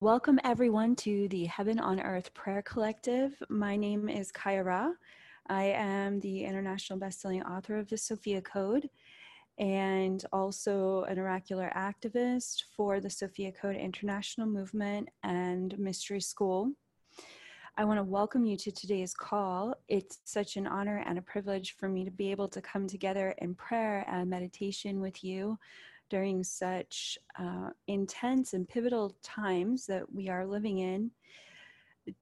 Welcome, everyone, to the Heaven on Earth Prayer Collective. My name is Kaia Ra. I am the international bestselling author of the Sophia Code and also an oracular activist for the Sophia Code International Movement and Mystery School. I want to welcome you to today's call. It's such an honor and a privilege for me to be able to come together in prayer and meditation with you during such uh, intense and pivotal times that we are living in.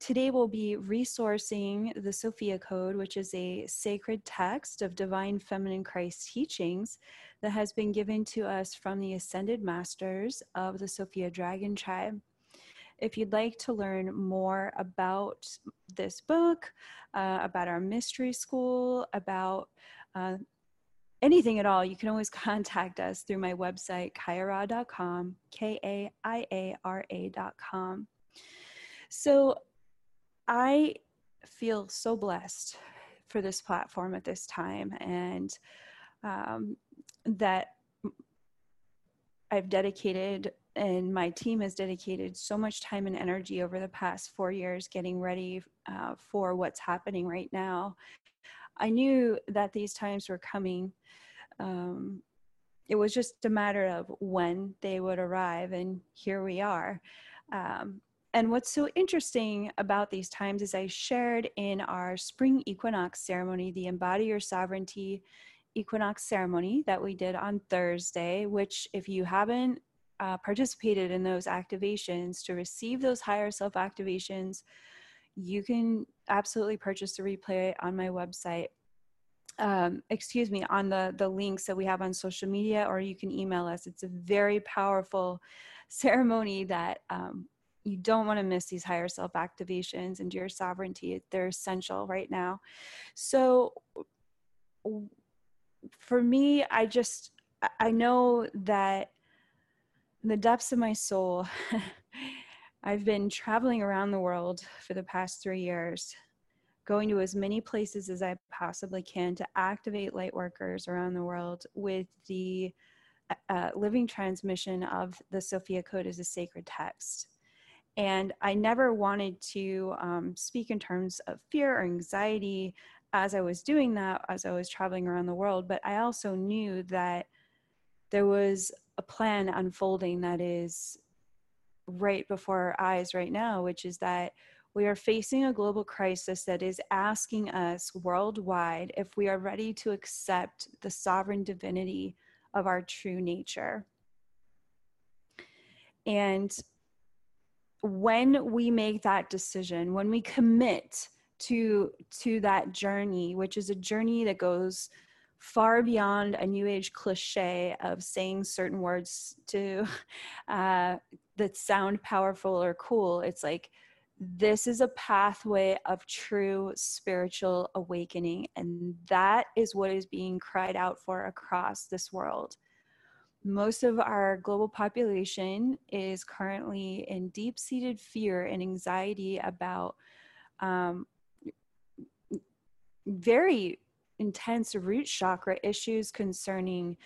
Today, we'll be resourcing the Sophia Code, which is a sacred text of divine feminine Christ teachings that has been given to us from the ascended masters of the Sophia Dragon Tribe. If you'd like to learn more about this book, uh, about our mystery school, about uh, anything at all, you can always contact us through my website, kaiara.com, K A I A R A.com. So I feel so blessed for this platform at this time and um, that I've dedicated and my team has dedicated so much time and energy over the past four years getting ready uh, for what's happening right now. I knew that these times were coming. Um, it was just a matter of when they would arrive, and here we are. Um, and what's so interesting about these times is I shared in our spring equinox ceremony, the Embody Your Sovereignty equinox ceremony that we did on Thursday, which, if you haven't uh, participated in those activations to receive those higher self activations, you can absolutely purchase the replay on my website. Um, excuse me, on the the links that we have on social media, or you can email us. It's a very powerful ceremony that um, you don't want to miss these higher self activations into your sovereignty. They're essential right now. So, for me, I just I know that in the depths of my soul, I've been traveling around the world for the past three years, going to as many places as I possibly can to activate light workers around the world with the uh, living transmission of the Sophia Code as a sacred text. And I never wanted to um, speak in terms of fear or anxiety as I was doing that, as I was traveling around the world, but I also knew that there was a plan unfolding that is right before our eyes right now, which is that we are facing a global crisis that is asking us worldwide if we are ready to accept the sovereign divinity of our true nature. And when we make that decision, when we commit to to that journey, which is a journey that goes far beyond a new age cliche of saying certain words to uh, that sound powerful or cool. It's like this is a pathway of true spiritual awakening, and that is what is being cried out for across this world. Most of our global population is currently in deep seated fear and anxiety about um, very intense root chakra issues concerning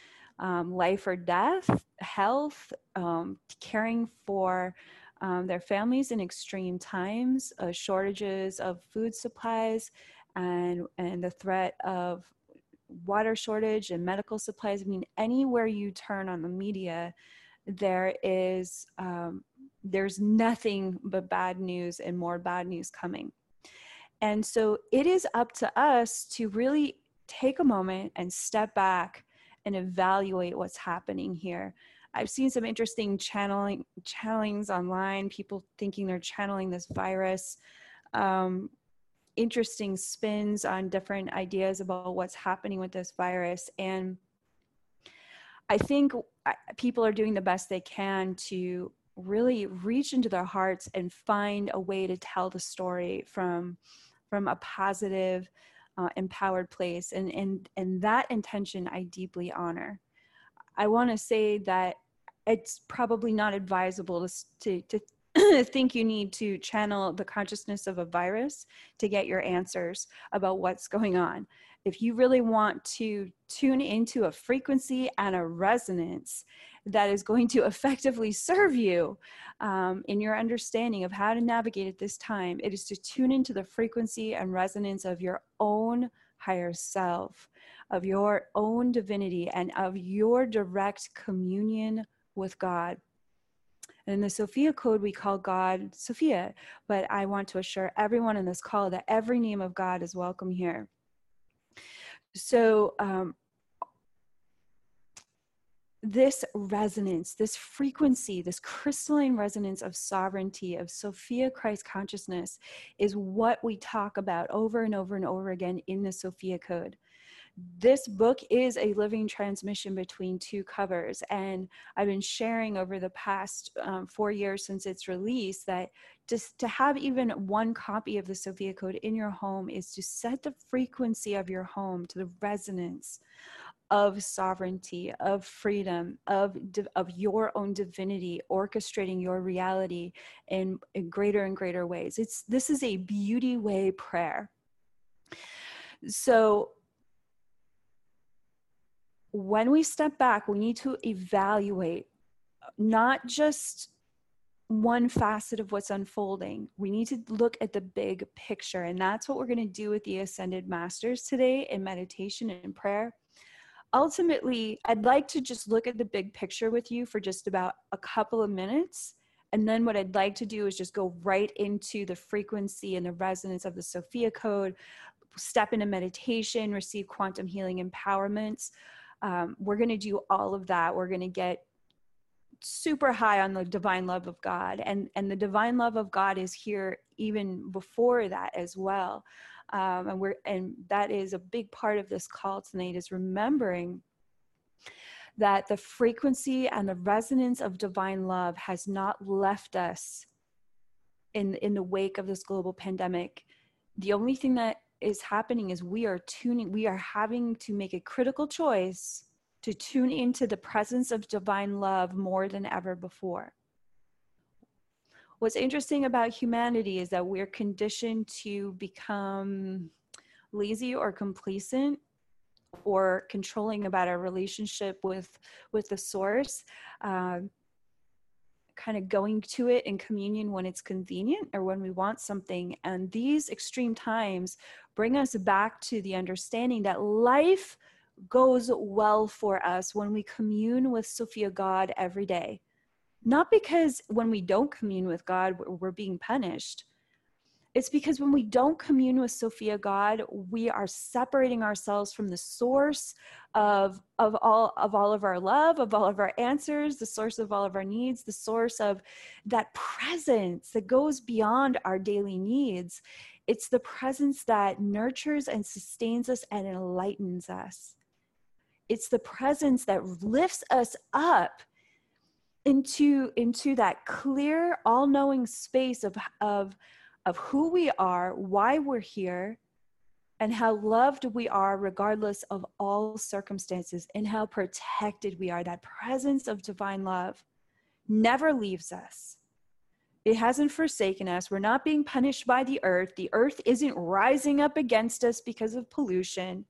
um, life or death, health, um, caring for um, their families in extreme times, uh, shortages of food supplies, and and the threat of water shortage and medical supplies. I mean, anywhere you turn on the media, there is um, there's nothing but bad news and more bad news coming. And so it is up to us to really take a moment and step back and evaluate what's happening here. I've seen some interesting channeling channelings online, people thinking they're channeling this virus. Um, interesting spins on different ideas about what's happening with this virus. And I think people are doing the best they can to really reach into their hearts and find a way to tell the story from from a positive, uh, empowered place. And, and, and that intention I deeply honor. I want to say that it's probably not advisable to, to, think you need to channel the consciousness of a virus to get your answers about what's going on. If you really want to tune into a frequency and a resonance that is going to effectively serve you um, in your understanding of how to navigate at this time, it is to tune into the frequency and resonance of your own higher self, of your own divinity, and of your direct communion with God. And in the Sophia Code, we call God Sophia, but I want to assure everyone in this call that every name of God is welcome here. So, um, this resonance, this frequency, this crystalline resonance of sovereignty, of Sophia Christ consciousness, is what we talk about over and over and over again in the Sophia Code. This book is a living transmission between two covers, and I've been sharing over the past um, four years since its release that just to have even one copy of the Sophia Code in your home is to set the frequency of your home to the resonance of sovereignty, of freedom, of, of your own divinity, orchestrating your reality in, in greater and greater ways. It's, this is a beauty way prayer. So when we step back, we need to evaluate not just one facet of what's unfolding. We need to look at the big picture. And that's what we're going to do with the Ascended Masters today in meditation and prayer ultimately, I'd like to just look at the big picture with you for just about a couple of minutes. And then what I'd like to do is just go right into the frequency and the resonance of the Sophia Code, step into meditation, receive quantum healing empowerments. Um, we're going to do all of that. We're going to get super high on the divine love of God, and and the divine love of God is here even before that as well. Um, and we're and that is a big part of this call tonight is remembering that the frequency and the resonance of divine love has not left us in in the wake of this global pandemic. The only thing that is happening is we are tuning we are having to make a critical choice to tune into the presence of divine love more than ever before. What's interesting about humanity is that we're conditioned to become lazy or complacent or controlling about our relationship with with the source um, kind of going to it in communion when it's convenient or when we want something. And these extreme times bring us back to the understanding that life goes well for us when we commune with sophia god every day not because when we don't commune with God, we're being punished. It's because when we don't commune with Sophia God, we are separating ourselves from the source of, of all of all of our love, of all of our answers, the source of all of our needs, the source of that presence that goes beyond our daily needs. It's the presence that nurtures and sustains us and enlightens us. It's the presence that lifts us up into into that clear all-knowing space of of of who we are why we're here and how loved we are regardless of all circumstances and how protected we are. That presence of divine love never leaves us. It hasn't forsaken us. We're not being punished by the earth. The earth isn't rising up against us because of pollution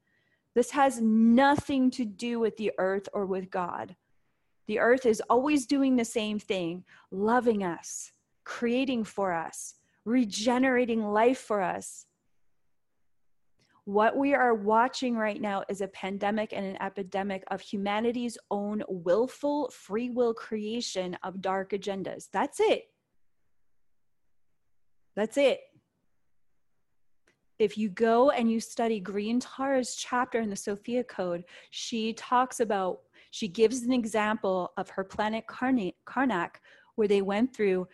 this has nothing to do with the earth or with god the earth is always doing the same thing, loving us, creating for us, regenerating life for us. What we are watching right now is a pandemic and an epidemic of humanity's own willful free will creation of dark agendas. That's it. That's it. If you go and you study Green Tara's chapter in the Sophia Code, she talks about she gives an example of her planet Karnak, where they went through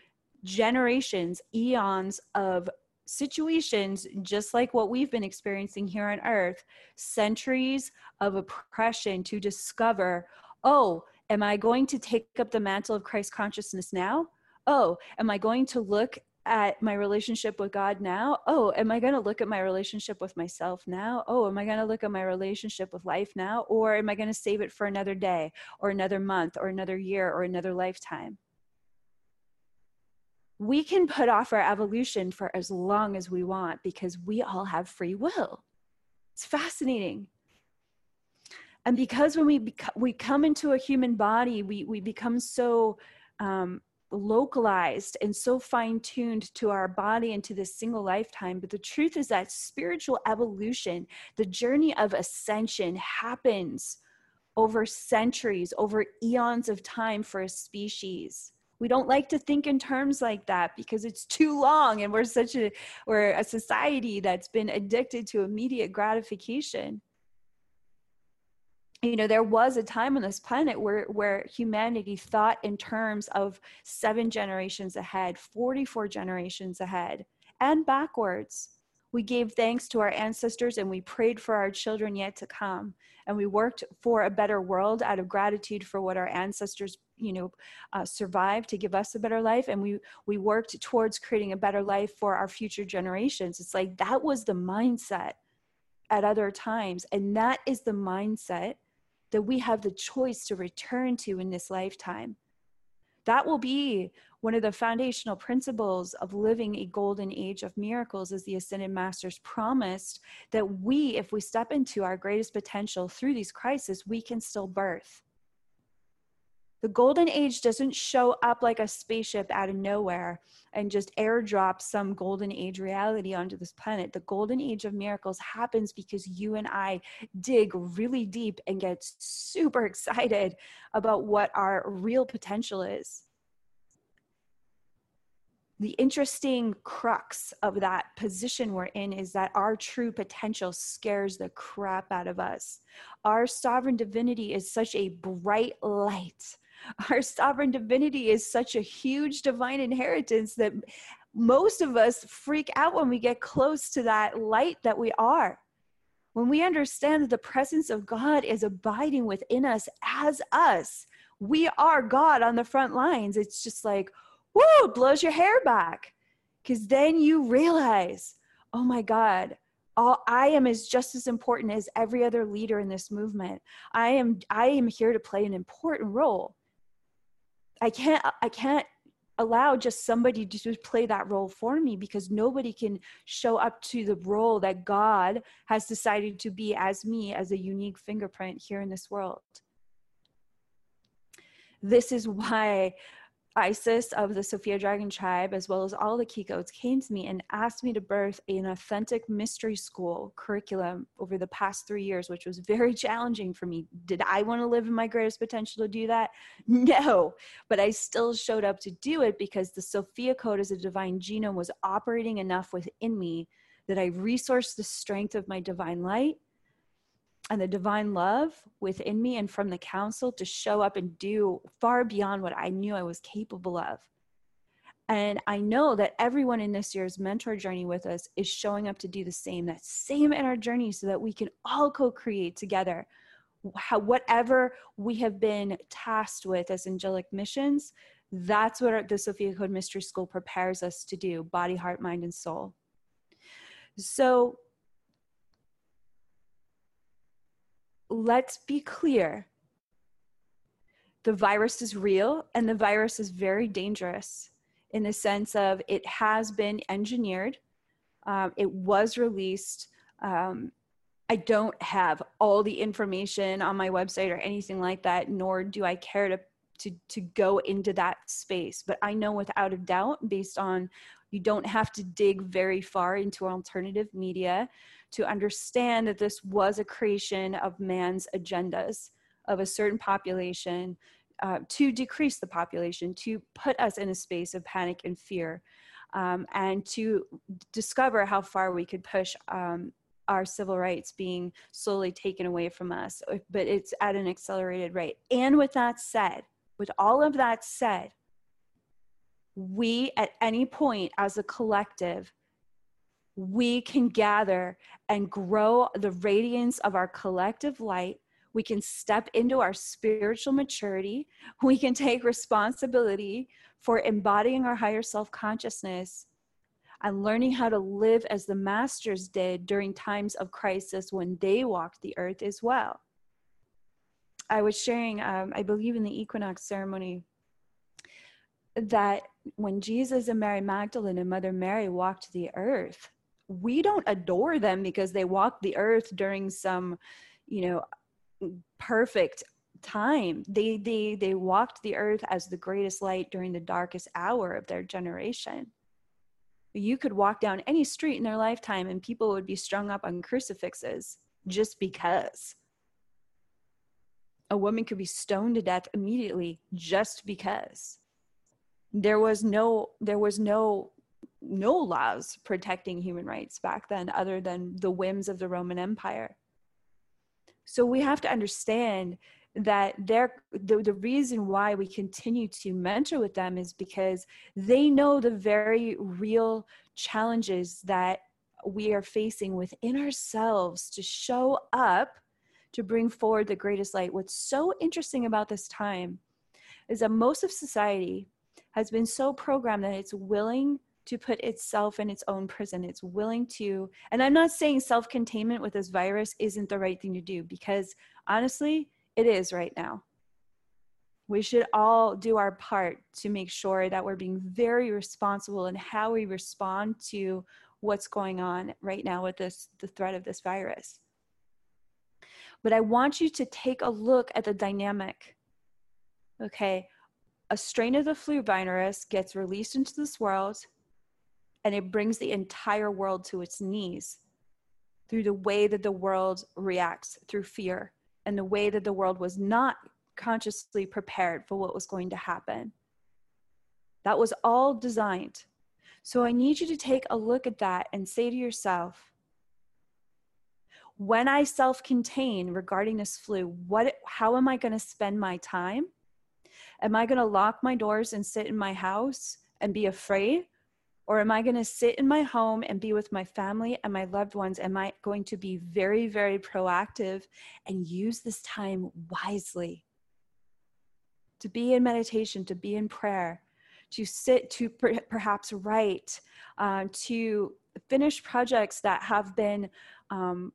generations, eons of situations just like what we've been experiencing here on earth, centuries of oppression to discover, oh, am I going to take up the mantle of Christ consciousness now? Oh, am I going to look at my relationship with God now? Oh, am I going to look at my relationship with myself now? Oh, am I going to look at my relationship with life now? Or am I going to save it for another day or another month or another year or another lifetime? we can put off our evolution for as long as we want because we all have free will. It's fascinating. And because when we bec- we come into a human body, we we become so um, localized and so fine tuned to our body and to this single lifetime. But the truth is that spiritual evolution, the journey of ascension, happens over centuries, over eons of time for a species we don't like to think in terms like that because it's too long and we're such a we're a society that's been addicted to immediate gratification you know there was a time on this planet where where humanity thought in terms of seven generations ahead 44 generations ahead and backwards. We gave thanks to our ancestors and we prayed for our children yet to come. And we worked for a better world out of gratitude for what our ancestors you know uh, survived to give us a better life. And we we worked towards creating a better life for our future generations. It's like that was the mindset at other times. And that is the mindset that we have the choice to return to in this lifetime. That will be one of the foundational principles of living a golden age of miracles as the ascended masters promised that we if we step into our greatest potential through these crises we can still birth the golden age doesn't show up like a spaceship out of nowhere and just airdrop some golden age reality onto this planet. The golden age of miracles happens because you and I dig really deep and get super excited about what our real potential is. The interesting crux of that position we're in is that our true potential scares the crap out of us. Our sovereign divinity is such a bright light our sovereign divinity is such a huge divine inheritance that most of us freak out when we get close to that light that we are. When we understand that the presence of God is abiding within us as us, we are God on the front lines. It's just like, whoa, blows your hair back. Because then you realize, oh my God, all i am is just as important as every other leader in this movement i am i am here to play an important role I can't uh, I can't allow just somebody to just play that role for me because nobody can show up to the role that God has decided to be as me as a unique fingerprint here in this world. This is why Isis of the Sophia Dragon Tribe, as well as all the Kikots, came to me and asked me to birth an authentic mystery school curriculum over the past three years, which was very challenging for me. Did I want to live in my greatest potential to do that? No, but I still showed up to do it because the Sophia Code as a divine genome was operating enough within me that I resourced the strength of my divine light and the divine love within me and from the council to show up and do far beyond what I knew I was capable of. And I know that everyone in this year's mentor journey with us is showing up to do the same, that same in our journey, so that we can all co create together how, whatever we have been tasked with as angelic missions. That's what our, the Sophia Code Mystery School prepares us to do body, heart, mind, and soul. So, let's be clear. The virus is real and the virus is very dangerous in the sense of it has been engineered. Um, it was released. Um, i don't have all the information on my website or anything like that nor do i care to to to go into that space but i know without a doubt based on you don't have to dig very far into alternative media to understand that this was a creation of man's agendas of a certain population uh, to decrease the population, to put us in a space of panic and fear, um, and to discover how far we could push um, our civil rights being slowly taken away from us. But it's at an accelerated rate. And with that said, with all of that said, we at any point as a collective we can gather and grow the radiance of our collective light. We can step into our spiritual maturity. We can take responsibility for embodying our higher self consciousness and learning how to live as the masters did during times of crisis when they walked the earth as well. I was sharing, um, I believe, in the equinox ceremony that when Jesus and Mary Magdalene and Mother Mary walked the earth, we don't adore them because they walked the earth during some, you know, perfect time. They they they walked the earth as the greatest light during the darkest hour of their generation. You could walk down any street in their lifetime and people would be strung up on crucifixes just because. A woman could be stoned to death immediately just because. There was no there was no no laws protecting human rights back then other than the whims of the Roman Empire. So we have to understand that they're the, the reason why we continue to mentor with them is because they know the very real challenges that we are facing within ourselves to show up to bring forward the greatest light. What's so interesting about this time is that most of society has been so programmed that it's willing to put itself in its own prison. It's willing to, and I'm not saying self containment with this virus isn't the right thing to do because honestly, it is right now. We should all do our part to make sure that we're being very responsible in how we respond to what's going on right now with this the threat of this virus. But I want you to take a look at the dynamic. Okay, a strain of the flu virus gets released into this world and it brings the entire world to its knees through the way that the world reacts through fear and the way that the world was not consciously prepared for what was going to happen. That was all designed. So I need you to take a look at that and say to yourself, when I self contain regarding this flu, what, how am I going to spend my time? Am I going to lock my doors and sit in my house and be afraid? Or am I going to sit in my home and be with my family and my loved ones? Am I going to be very, very proactive and use this time wisely? To be in meditation, to be in prayer, to sit, to per- perhaps write, uh, to finish projects that have been um,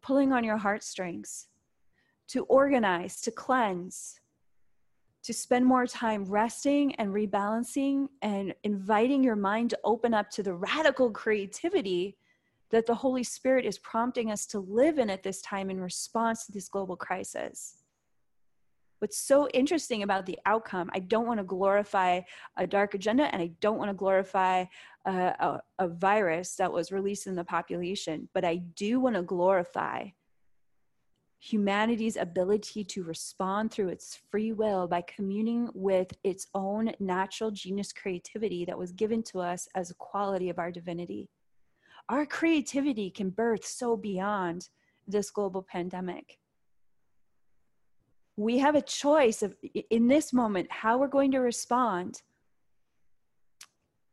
pulling on your heartstrings, to organize, to cleanse, to spend more time resting and rebalancing and inviting your mind to open up to the radical creativity that the Holy Spirit is prompting us to live in at this time in response to this global crisis. What's so interesting about the outcome, I don't want to glorify a dark agenda and I don't want to glorify a, a, a virus that was released in the population, but I do want to glorify humanity's ability to respond through its free will by communing with its own natural genius creativity that was given to us as a quality of our divinity. Our creativity can birth so beyond this global pandemic. We have a choice of, in this moment, how we're going to respond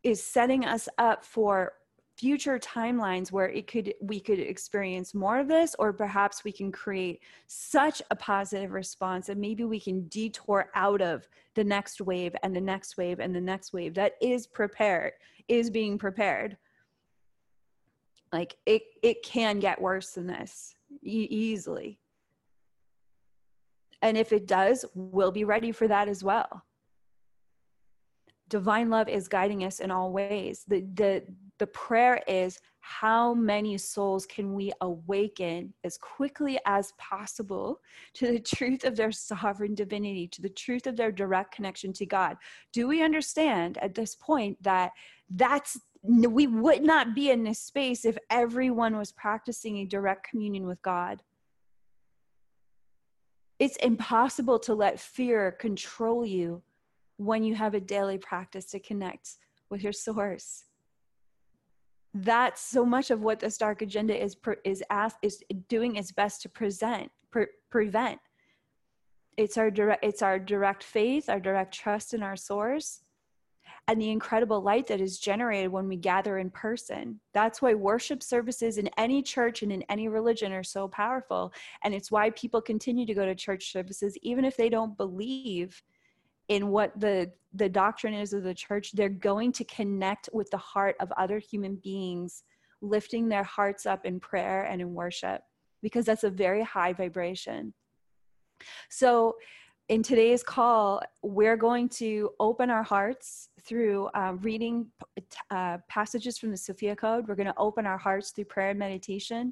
is setting us up for future timelines where it could we could experience more of this or perhaps we can create such a positive response that maybe we can detour out of the next wave and the next wave and the next wave that is prepared is being prepared. Like it it can get worse than this e- easily. And if it does we'll be ready for that as well. Divine love is guiding us in all ways. The the the prayer is how many souls can we awaken as quickly as possible to the truth of their sovereign divinity, to the truth of their direct connection to God? Do we understand at this point that that's we would not be in this space if everyone was practicing a direct communion with God? It's impossible to let fear control you when you have a daily practice to connect with your source that's so much of what this dark agenda is is asked is doing its best to present pre- prevent. It's our direct it's our direct faith our direct trust in our source and the incredible light that is generated when we gather in person. That's why worship services in any church and in any religion are so powerful and it's why people continue to go to church services even if they don't believe in what the the doctrine is of the church they're going to connect with the heart of other human beings lifting their hearts up in prayer and in worship because that's a very high vibration so in today's call, we're going to open our hearts through uh, reading uh, passages from the Sophia Code. We're going to open our hearts through prayer and meditation.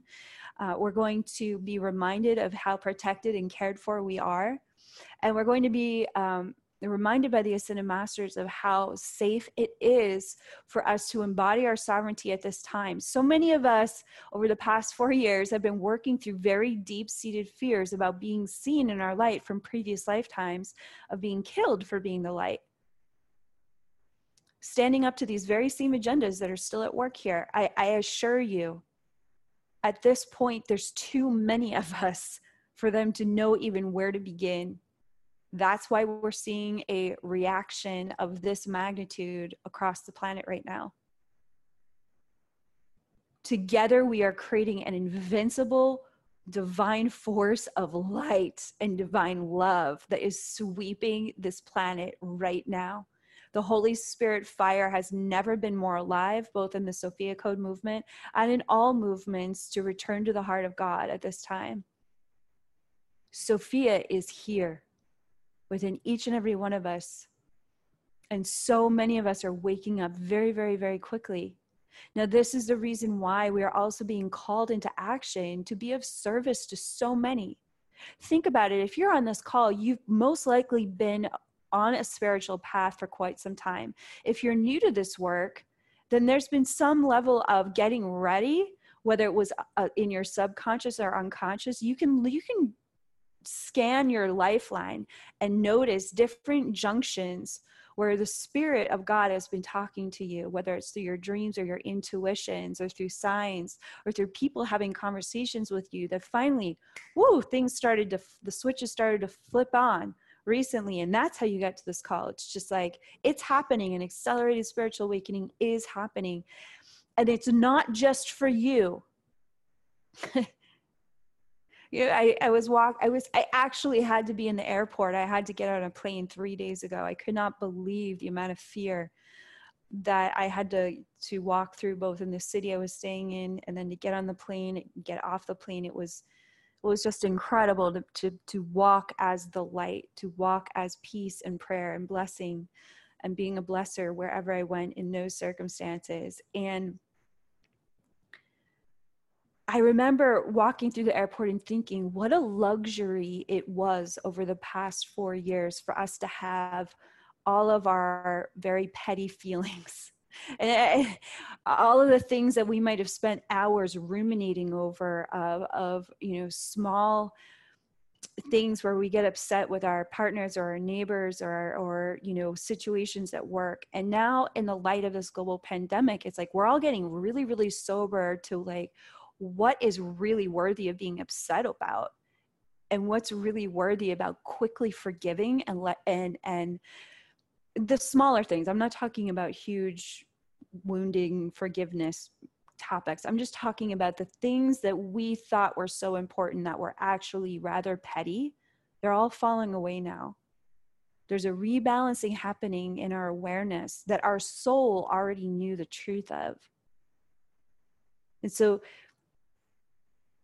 Uh, we're going to be reminded of how protected and cared for we are. And we're going to be um, reminded by the Ascended Masters of how safe it is for us to embody our sovereignty at this time. So many of us over the past four years have been working through very deep seated fears about being seen in our light from previous lifetimes of being killed for being the light. Standing up to these very same agendas that are still at work here, I, I assure you, at this point, there's too many of us for them to know even where to begin that's why we're seeing a reaction of this magnitude across the planet right now. Together, we are creating an invincible divine force of light and divine love that is sweeping this planet right now. The Holy Spirit fire has never been more alive, both in the Sophia Code movement and in all movements to return to the heart of God at this time. Sophia is here within each and every one of us. And so many of us are waking up very, very, very quickly. Now, this is the reason why we are also being called into action to be of service to so many. Think about it. If you're on this call, you've most likely been on a spiritual path for quite some time. If you're new to this work, then there's been some level of getting ready whether it was uh, in your subconscious or unconscious you can you can scan your lifeline and notice different junctions where the spirit of God has been talking to you, whether it's through your dreams or your intuitions or through signs or through people having conversations with you that finally, whoo, things started to, the switches started to flip on recently. And that's how you got to this call. It's just like, it's happening. An accelerated spiritual awakening is happening. And it's not just for you. Yeah, I, I was walk I was I actually had to be in the airport. I had to get on a plane three days ago. I could not believe the amount of fear that I had to to walk through both in the city I was staying in and then to get on the plane, get off the plane. It was it was just incredible to to to walk as the light, to walk as peace and prayer and blessing and being a blesser wherever I went in those circumstances. And I remember walking through the airport and thinking what a luxury it was over the past four years for us to have all of our very petty feelings and eh, all of the things that we might have spent hours ruminating over of, of you know small things where we get upset with our partners or our neighbors or or you know situations at work. And now in the light of this global pandemic it's like we're all getting really really sober to like what is really worthy of being upset about? And what's really worthy about quickly forgiving and let and and the smaller things. I'm not talking about huge wounding forgiveness topics. I'm just talking about the things that we thought were so important that were actually rather petty. They're all falling away now. There's a rebalancing happening in our awareness that our soul already knew the truth of. And so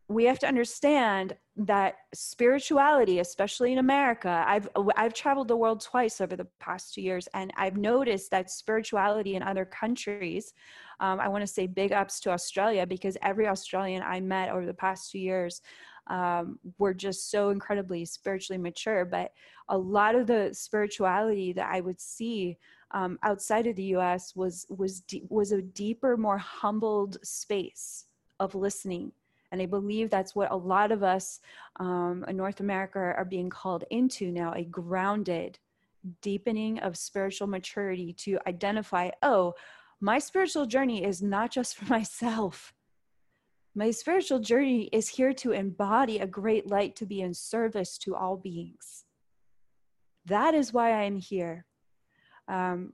we have to understand that spirituality especially in america i've i've traveled the world twice over the past two years and i've noticed that spirituality in other countries um, i want to say big ups to australia because every australian i met over the past two years um, were just so incredibly spiritually mature but a lot of the spirituality that i would see um, outside of the us was was was a deeper more humbled space of listening and I believe that's what a lot of us um, in North America are being called into now a grounded deepening of spiritual maturity to identify oh, my spiritual journey is not just for myself. My spiritual journey is here to embody a great light to be in service to all beings. That is why I am here. Um,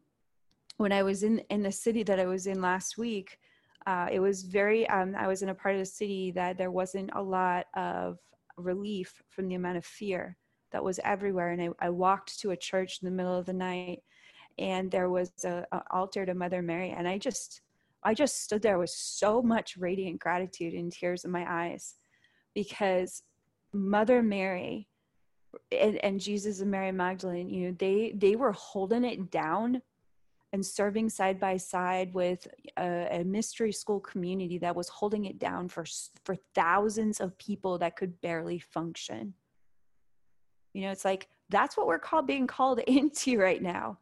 when I was in, in the city that I was in last week, uh, it was very um, i was in a part of the city that there wasn't a lot of relief from the amount of fear that was everywhere and i, I walked to a church in the middle of the night and there was a, a altar to mother mary and i just i just stood there with so much radiant gratitude and tears in my eyes because mother mary and, and Jesus and Mary Magdalene, you know, they they were holding it down and serving side by side with a, a, mystery school community that was holding it down for for thousands of people that could barely function. You know, it's like that's what we're called being called into right now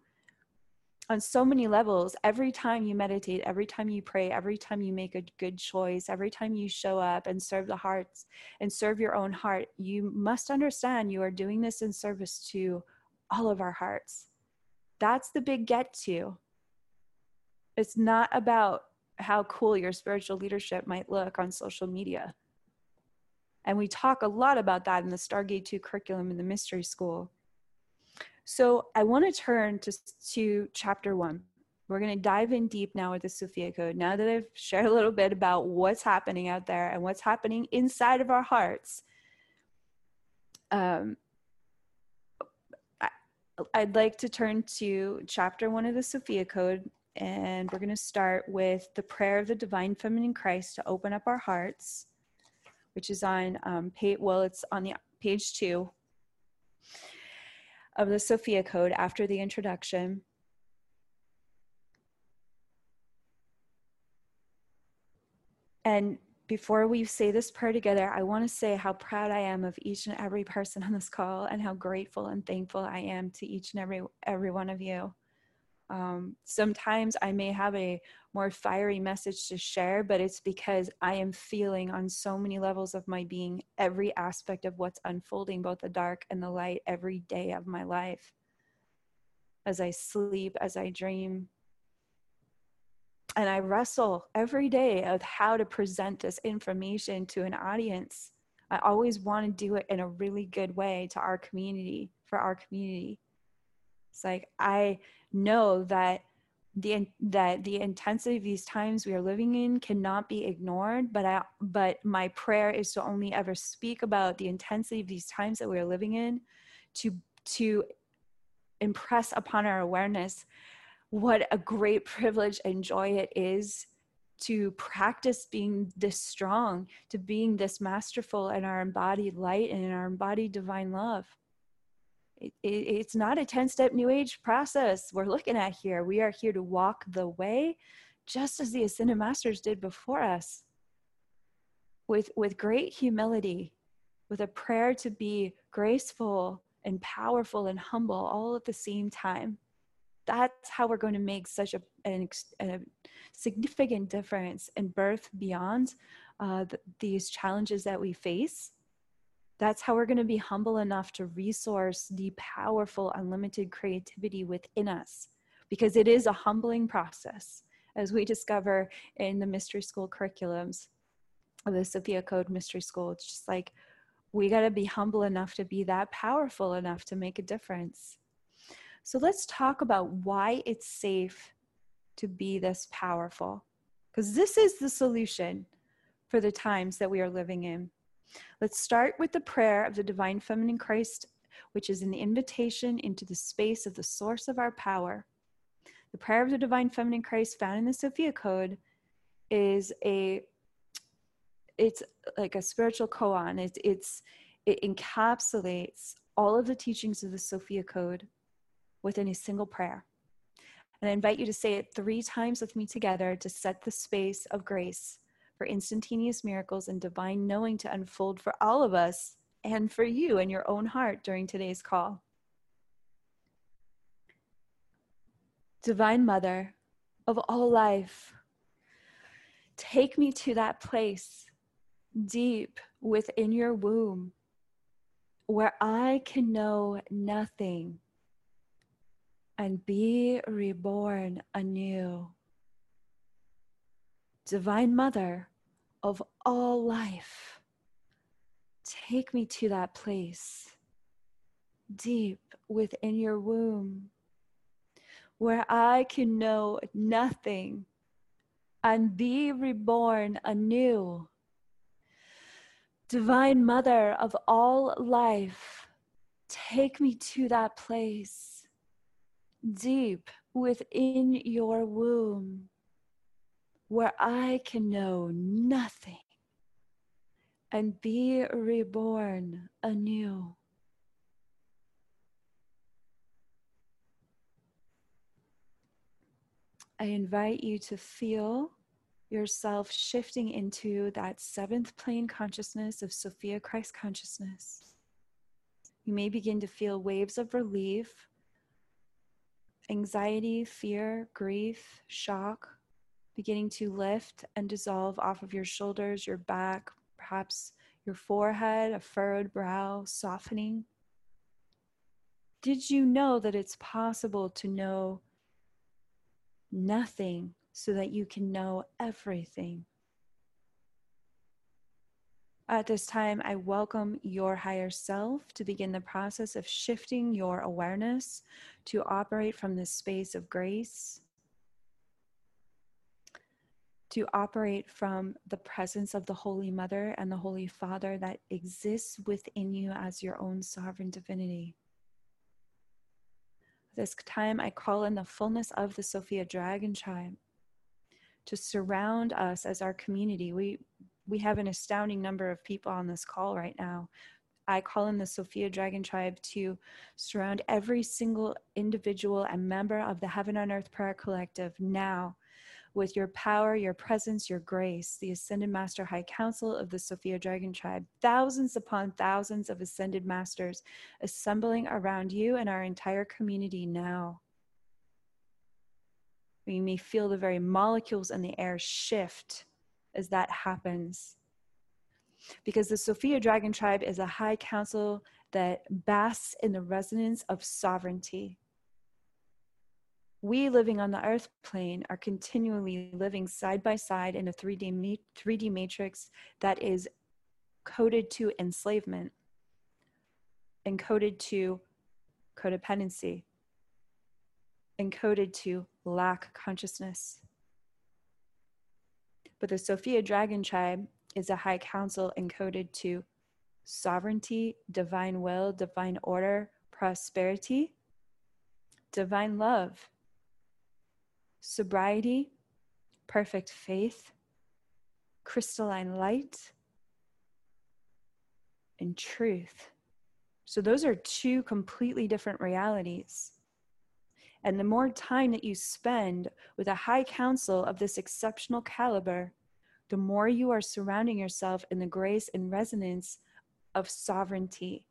on so many levels every time you meditate every time you pray every time you make a good choice every time you show up and serve the hearts and serve your own heart you must understand you are doing this in service to all of our hearts that's the big get to it's not about how cool your spiritual leadership might look on social media and we talk a lot about that in the stargate 2 curriculum in the mystery school so I want to turn to, to chapter one. We're going to dive in deep now with the Sophia Code. Now that I've shared a little bit about what's happening out there and what's happening inside of our hearts, um, I'd like to turn to chapter one of the Sophia Code, and we're going to start with the prayer of the Divine Feminine Christ to open up our hearts, which is on um, page. Well, it's on the page two of the Sophia Code after the introduction. And before we say this prayer together, I want to say how proud I am of each and every person on this call and how grateful and thankful I am to each and every every one of you. Um, sometimes I may have a more fiery message to share, but it's because I am feeling on so many levels of my being every aspect of what's unfolding, both the dark and the light, every day of my life. As I sleep, as I dream. And I wrestle every day of how to present this information to an audience. I always want to do it in a really good way to our community, for our community. It's like I know that the that the intensity of these times we are living in cannot be ignored but i but my prayer is to only ever speak about the intensity of these times that we are living in to to impress upon our awareness what a great privilege and joy it is to practice being this strong to being this masterful in our embodied light and in our embodied divine love it, it, it's not a 10 step new age process we're looking at here. We are here to walk the way just as the ascended masters did before us with, with great humility, with a prayer to be graceful and powerful and humble all at the same time. That's how we're going to make such a, an, a significant difference in birth beyond uh, the, these challenges that we face that's how we're going to be humble enough to resource the powerful, unlimited creativity within us, because it is a humbling process, as we discover in the mystery school curriculums of the Sophia Code Mystery School. It's just like we got to be humble enough to be that powerful enough to make a difference. So let's talk about why it's safe to be this powerful, because this is the solution for the times that we are living in. Let's start with the prayer of the Divine Feminine Christ, which is an invitation into the space of the source of our power. The prayer of the Divine Feminine Christ found in the Sophia Code is a it's like a spiritual koan. It's it's it encapsulates all of the teachings of the Sophia Code within a single prayer. And I invite you to say it three times with me together to set the space of grace for instantaneous miracles and divine knowing to unfold for all of us and for you in your own heart during today's call. Divine Mother of all life, take me to that place deep within your womb where I can know nothing and be reborn anew. Divine Mother of all life, take me to that place deep within your womb where I can know nothing and be reborn anew. Divine Mother of all life, take me to that place deep within your womb where I can know nothing and be reborn anew. I invite you to feel yourself shifting into that seventh plane consciousness of Sophia Christ consciousness. You may begin to feel waves of relief anxiety, fear, grief, shock beginning to lift and dissolve off of your shoulders, your back, perhaps your forehead, a furrowed brow, softening. Did you know that it's possible to know nothing so that you can know everything? At this time, I welcome your higher self to begin the process of shifting your awareness to operate from this space of grace, to operate from the presence of the Holy Mother and the Holy Father that exists within you as your own sovereign divinity. This time, I call in the fullness of the Sophia Dragon Tribe to surround us as our community. We we have an astounding number of people on this call right now. I call in the Sophia Dragon Tribe to surround every single individual and member of the Heaven on Earth Prayer Collective now with your power, your presence, your grace, the Ascended Master High Council of the Sophia Dragon Tribe, thousands upon thousands of Ascended Masters assembling around you and our entire community now. You may feel the very molecules in the air shift as that happens. Because the Sophia Dragon Tribe is a high council that basks in the resonance of sovereignty we living on the earth plane are continually living side by side in a 3D, 3D matrix that is coded to enslavement, encoded to codependency, encoded to lack consciousness. But the Sophia Dragon Tribe is a high council encoded to sovereignty, divine will, divine order, prosperity, divine love, sobriety, perfect faith, crystalline light, and truth. So, those are two completely different realities. And the more time that you spend with a high council of this exceptional caliber, the more you are surrounding yourself in the grace and resonance of sovereignty.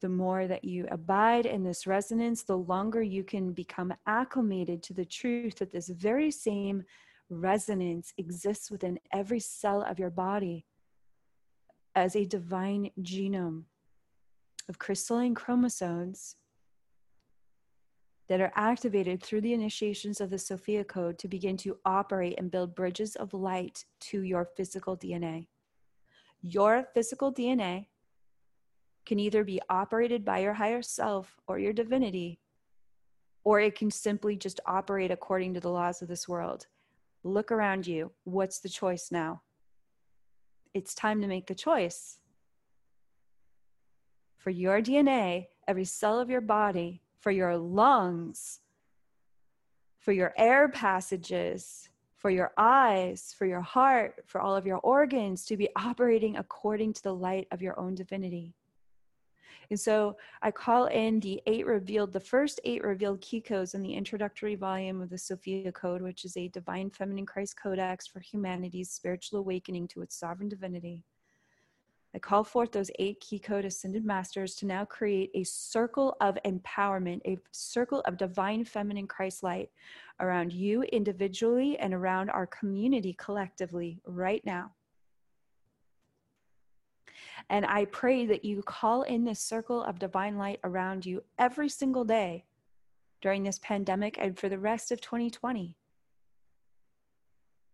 The more that you abide in this resonance, the longer you can become acclimated to the truth that this very same resonance exists within every cell of your body as a divine genome of crystalline chromosomes that are activated through the initiations of the Sophia Code to begin to operate and build bridges of light to your physical DNA. Your physical DNA can either be operated by your higher self or your divinity, or it can simply just operate according to the laws of this world. Look around you. What's the choice now? It's time to make the choice. For your DNA, every cell of your body, for your lungs, for your air passages, for your eyes, for your heart, for all of your organs to be operating according to the light of your own divinity. And so I call in the eight revealed, the first eight revealed key codes in the introductory volume of the Sophia Code, which is a divine feminine Christ codex for humanity's spiritual awakening to its sovereign divinity. I call forth those eight key code ascended masters to now create a circle of empowerment, a circle of divine feminine Christ light around you individually and around our community collectively right now. And I pray that you call in this circle of divine light around you every single day during this pandemic and for the rest of 2020.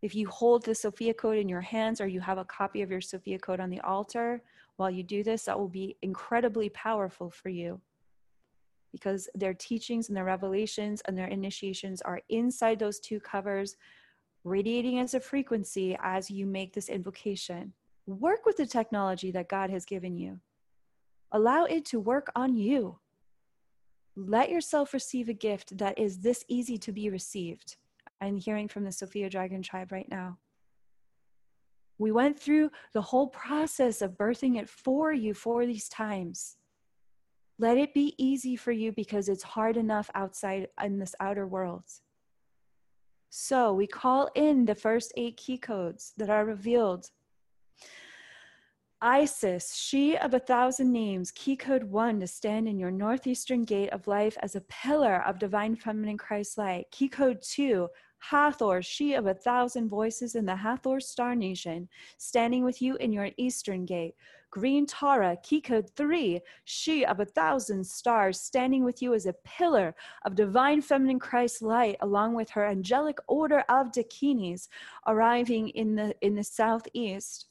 If you hold the Sophia Code in your hands or you have a copy of your Sophia Code on the altar while you do this, that will be incredibly powerful for you because their teachings and their revelations and their initiations are inside those two covers, radiating as a frequency as you make this invocation. Work with the technology that God has given you. Allow it to work on you. Let yourself receive a gift that is this easy to be received. I'm hearing from the Sophia Dragon tribe right now. We went through the whole process of birthing it for you for these times. Let it be easy for you because it's hard enough outside in this outer world. So we call in the first eight key codes that are revealed. Isis, she of a thousand names, key code one to stand in your northeastern gate of life as a pillar of divine feminine Christ light. Key code two, Hathor, she of a thousand voices in the Hathor star nation, standing with you in your eastern gate. Green Tara, key code three, she of a thousand stars, standing with you as a pillar of divine feminine Christ light, along with her angelic order of Dakinis, arriving in the in the southeast.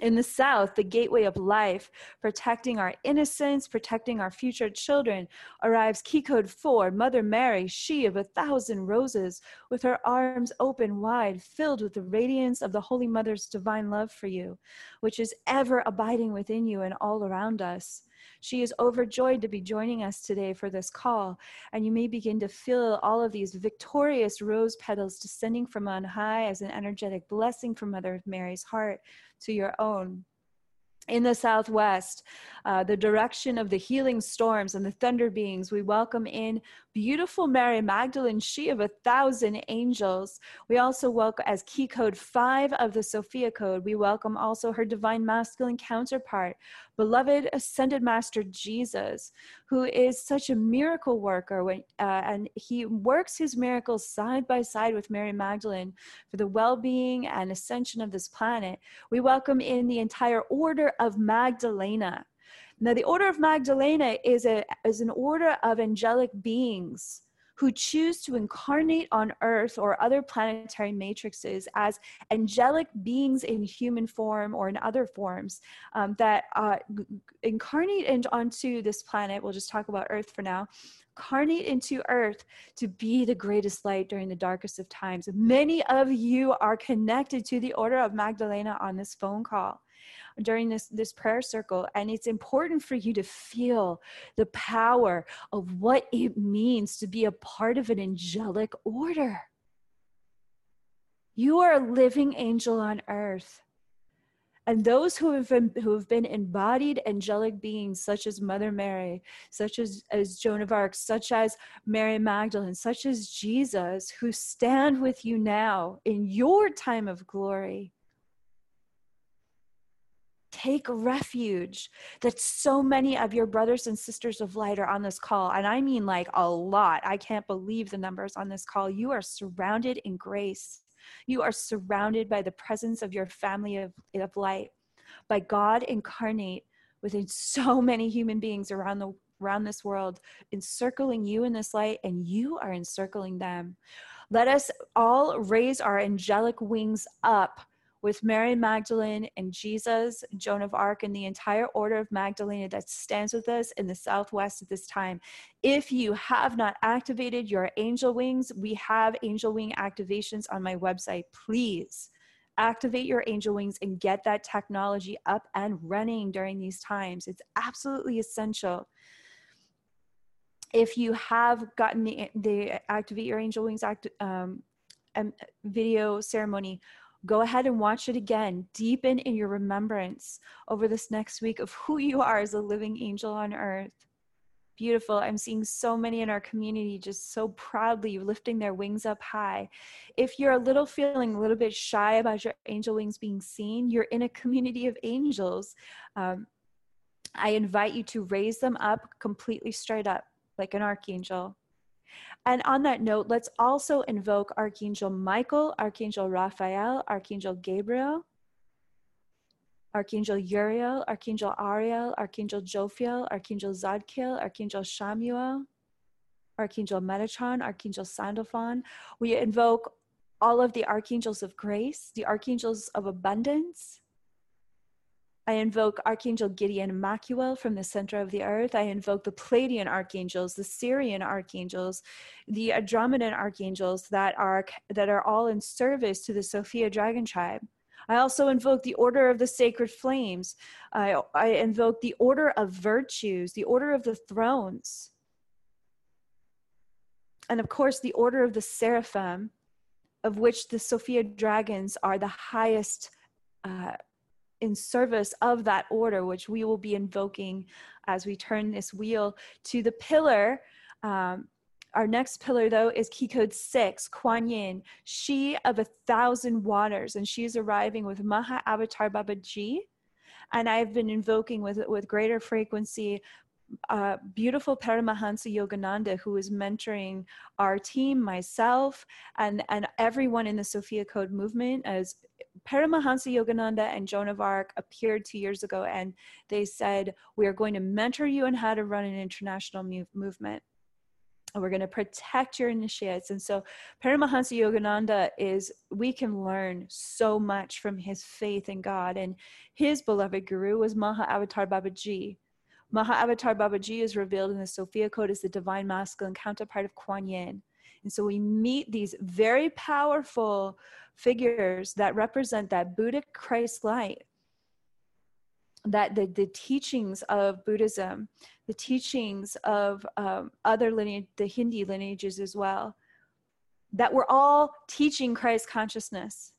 In the South, the gateway of life, protecting our innocence, protecting our future children, arrives key code four, Mother Mary, she of a thousand roses, with her arms open wide, filled with the radiance of the Holy Mother's divine love for you, which is ever abiding within you and all around us. She is overjoyed to be joining us today for this call, and you may begin to feel all of these victorious rose petals descending from on high as an energetic blessing from Mother Mary's heart to your own in the southwest, uh, the direction of the healing storms and the thunder beings, we welcome in beautiful Mary Magdalene, she of a thousand angels. We also welcome, as key code five of the Sophia Code, we welcome also her divine masculine counterpart, beloved ascended master Jesus, who is such a miracle worker. When, uh, and he works his miracles side by side with Mary Magdalene for the well being and ascension of this planet. We welcome in the entire order of Magdalena. Now, the order of Magdalena is, a, is an order of angelic beings who choose to incarnate on earth or other planetary matrices as angelic beings in human form or in other forms um, that uh, incarnate into, onto this planet. We'll just talk about earth for now incarnate into earth to be the greatest light during the darkest of times. Many of you are connected to the Order of Magdalena on this phone call during this this prayer circle and it's important for you to feel the power of what it means to be a part of an angelic order. You are a living angel on earth. And those who have been who have been embodied angelic beings such as mother mary such as as joan of arc such as mary magdalene such as jesus who stand with you now in your time of glory take refuge that so many of your brothers and sisters of light are on this call. And I mean like a lot. I can't believe the numbers on this call. You are surrounded in grace. You are surrounded by the presence of your family of, of light, by God incarnate within so many human beings around the around this world, encircling you in this light, and you are encircling them. Let us all raise our angelic wings up with Mary Magdalene and Jesus, Joan of Arc, and the entire order of Magdalena that stands with us in the Southwest at this time. If you have not activated your angel wings, we have angel wing activations on my website. Please activate your angel wings and get that technology up and running during these times. It's absolutely essential. If you have gotten the, the Activate Your Angel Wings act, um, video ceremony, Go ahead and watch it again. Deepen in your remembrance over this next week of who you are as a living angel on earth. Beautiful. I'm seeing so many in our community just so proudly lifting their wings up high. If you're a little feeling a little bit shy about your angel wings being seen, you're in a community of angels. Um, I invite you to raise them up completely straight up like an archangel. And on that note, let's also invoke Archangel Michael, Archangel Raphael, Archangel Gabriel, Archangel Uriel, Archangel Ariel, Archangel Jophiel, Archangel Zadkiel, Archangel Chamuel, Archangel Metatron, Archangel Sandalphon. We invoke all of the archangels of grace, the archangels of abundance, I invoke Archangel Gideon Machuel from the center of the earth. I invoke the Pleiadian archangels, the Sirian archangels, the Andromedan archangels that are that are all in service to the Sophia dragon tribe. I also invoke the order of the sacred flames. I, I invoke the order of virtues, the order of the thrones. And of course, the order of the seraphim, of which the Sophia dragons are the highest uh, in service of that order, which we will be invoking as we turn this wheel to the pillar um, Our next pillar, though, is key code six, Kuan Yin, she of a thousand waters, and she is arriving with Maha Avatar Babaji. And I've been invoking with, with greater frequency uh, beautiful Paramahansa Yogananda, who is mentoring our team, myself, and, and everyone in the Sophia Code movement. As Paramahansa Yogananda and Joan of Arc appeared two years ago, and they said, We are going to mentor you on how to run an international move- movement. And we're going to protect your initiates. And so, Paramahansa Yogananda is, we can learn so much from his faith in God. And his beloved guru was Maha Avatar Babaji Mahavatar Babaji is revealed in the Sophia Code as the divine masculine counterpart of Kuan Yin. And so we meet these very powerful figures that represent that Buddhic Christ light, that the, the teachings of Buddhism, the teachings of um, other lineage, the Hindi lineages as well, that we're all teaching Christ consciousness.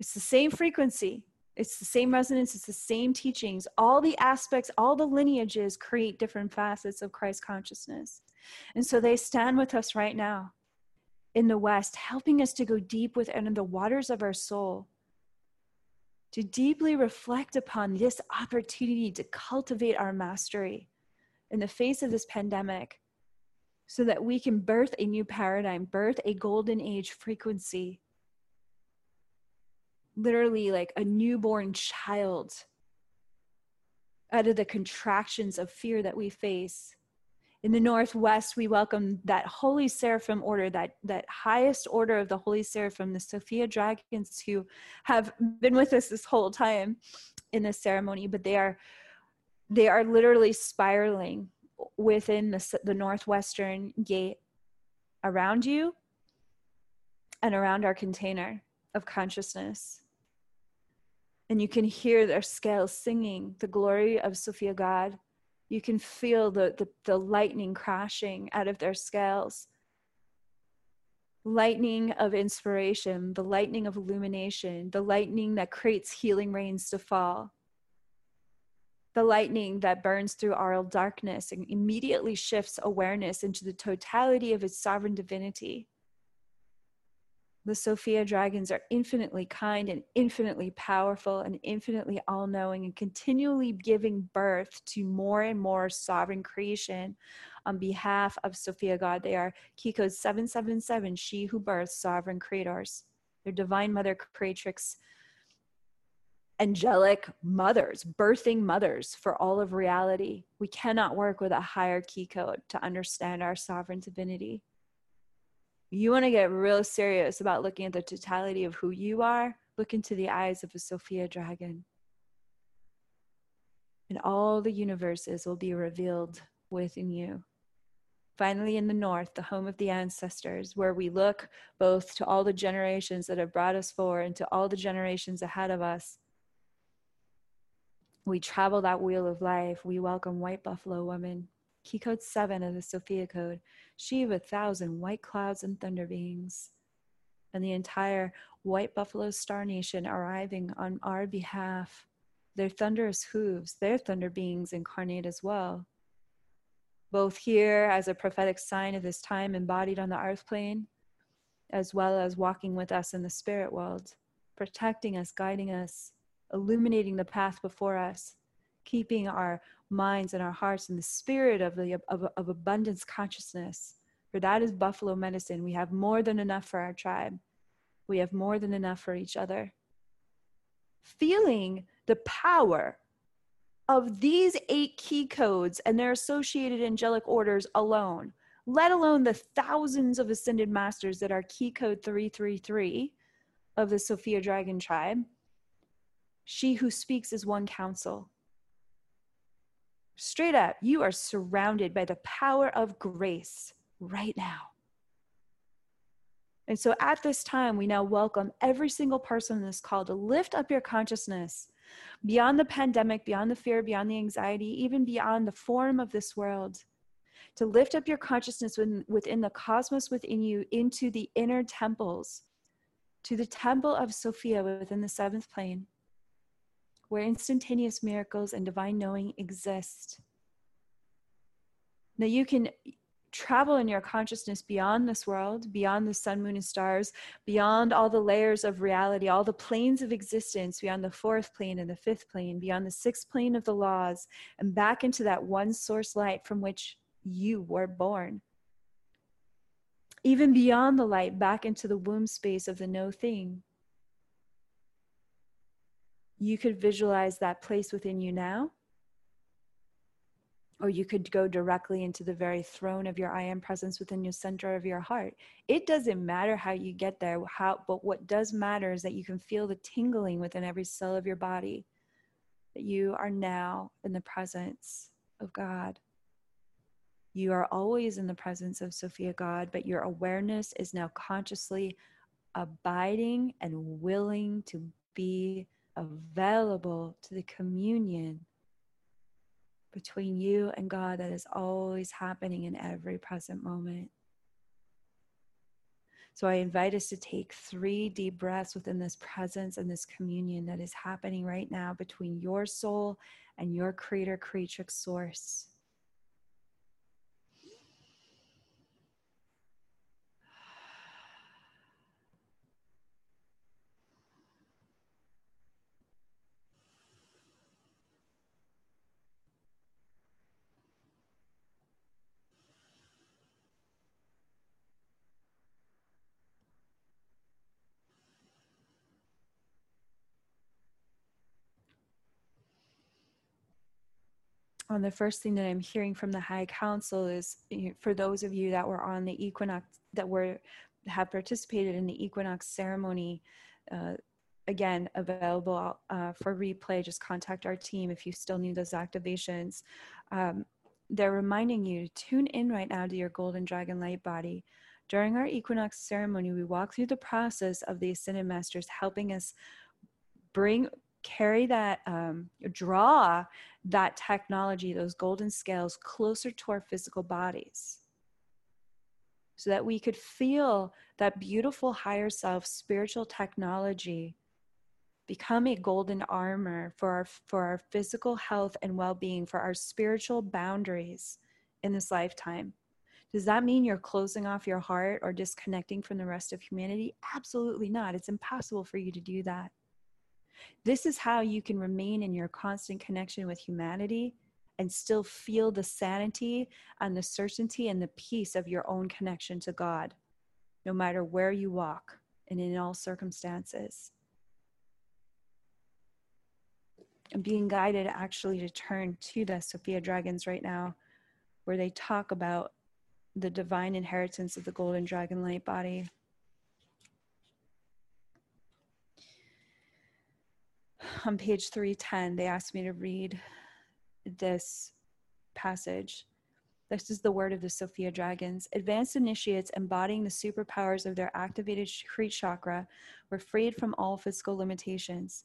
It's the same frequency, it's the same resonance, it's the same teachings. All the aspects, all the lineages create different facets of Christ consciousness. And so they stand with us right now in the West, helping us to go deep within the waters of our soul, to deeply reflect upon this opportunity to cultivate our mastery in the face of this pandemic so that we can birth a new paradigm, birth a golden age frequency literally like a newborn child out of the contractions of fear that we face. In the Northwest, we welcome that Holy Seraphim order, that, that highest order of the Holy Seraphim, the Sophia Dragons, who have been with us this whole time in this ceremony, but they are they are literally spiraling within the, the northwestern gate around you and around our container of consciousness and you can hear their scales singing the glory of Sophia God. You can feel the, the, the lightning crashing out of their scales. Lightning of inspiration, the lightning of illumination, the lightning that creates healing rains to fall, the lightning that burns through our darkness and immediately shifts awareness into the totality of its sovereign divinity. The Sophia dragons are infinitely kind and infinitely powerful and infinitely all knowing and continually giving birth to more and more sovereign creation on behalf of Sophia God. They are code 777, she who births sovereign creators. They're divine mother creatrix, angelic mothers, birthing mothers for all of reality. We cannot work with a higher key code to understand our sovereign divinity you want to get real serious about looking at the totality of who you are, look into the eyes of a Sophia dragon. And all the universes will be revealed within you. Finally, in the north, the home of the ancestors, where we look both to all the generations that have brought us forward and to all the generations ahead of us. We travel that wheel of life. We welcome White Buffalo Woman, key code seven of the Sophia Code, she of a thousand white clouds and thunder beings, and the entire white buffalo star nation arriving on our behalf. Their thunderous hooves, their thunder beings incarnate as well. Both here as a prophetic sign of this time embodied on the earth plane, as well as walking with us in the spirit world, protecting us, guiding us, illuminating the path before us, keeping our minds and our hearts in the spirit of the of, of abundance consciousness. For that is buffalo medicine. We have more than enough for our tribe. We have more than enough for each other. Feeling the power of these eight key codes and their associated angelic orders alone let alone the thousands of ascended masters that are key code 333 of the sophia dragon tribe she who speaks is one counsel straight up, you are surrounded by the power of grace right now. And so at this time, we now welcome every single person in this call to lift up your consciousness beyond the pandemic, beyond the fear, beyond the anxiety, even beyond the form of this world. To lift up your consciousness within, within the cosmos within you into the inner temples, to the temple of Sophia within the seventh plane where instantaneous miracles and divine knowing exist. Now, you can travel in your consciousness beyond this world, beyond the sun, moon, and stars, beyond all the layers of reality, all the planes of existence, beyond the fourth plane and the fifth plane, beyond the sixth plane of the laws, and back into that one source light from which you were born. Even beyond the light, back into the womb space of the no thing. You could visualize that place within you now or you could go directly into the very throne of your I am presence within your center of your heart. It doesn't matter how you get there, how, but what does matter is that you can feel the tingling within every cell of your body that you are now in the presence of God. You are always in the presence of Sophia God, but your awareness is now consciously abiding and willing to be available to the communion between you and God that is always happening in every present moment. So I invite us to take three deep breaths within this presence and this communion that is happening right now between your soul and your creator creatrix source. On the first thing that I'm hearing from the High Council is for those of you that were on the equinox that were have participated in the equinox ceremony. Uh, again, available uh, for replay. Just contact our team if you still need those activations. Um, they're reminding you to tune in right now to your golden dragon light body. During our equinox ceremony, we walk through the process of the ascended masters helping us bring carry that, um, draw that technology, those golden scales, closer to our physical bodies. So that we could feel that beautiful higher self spiritual technology become a golden armor for our for our physical health and well-being for our spiritual boundaries in this lifetime. Does that mean you're closing off your heart or disconnecting from the rest of humanity? Absolutely not. It's impossible for you to do that this is how you can remain in your constant connection with humanity and still feel the sanity and the certainty and the peace of your own connection to God, no matter where you walk and in all circumstances. I'm being guided actually to turn to the Sophia Dragons right now, where they talk about the divine inheritance of the golden dragon light body. On page 310, they asked me to read this passage. This is the word of the Sophia Dragons. Advanced initiates embodying the superpowers of their activated Crete chakra were freed from all physical limitations,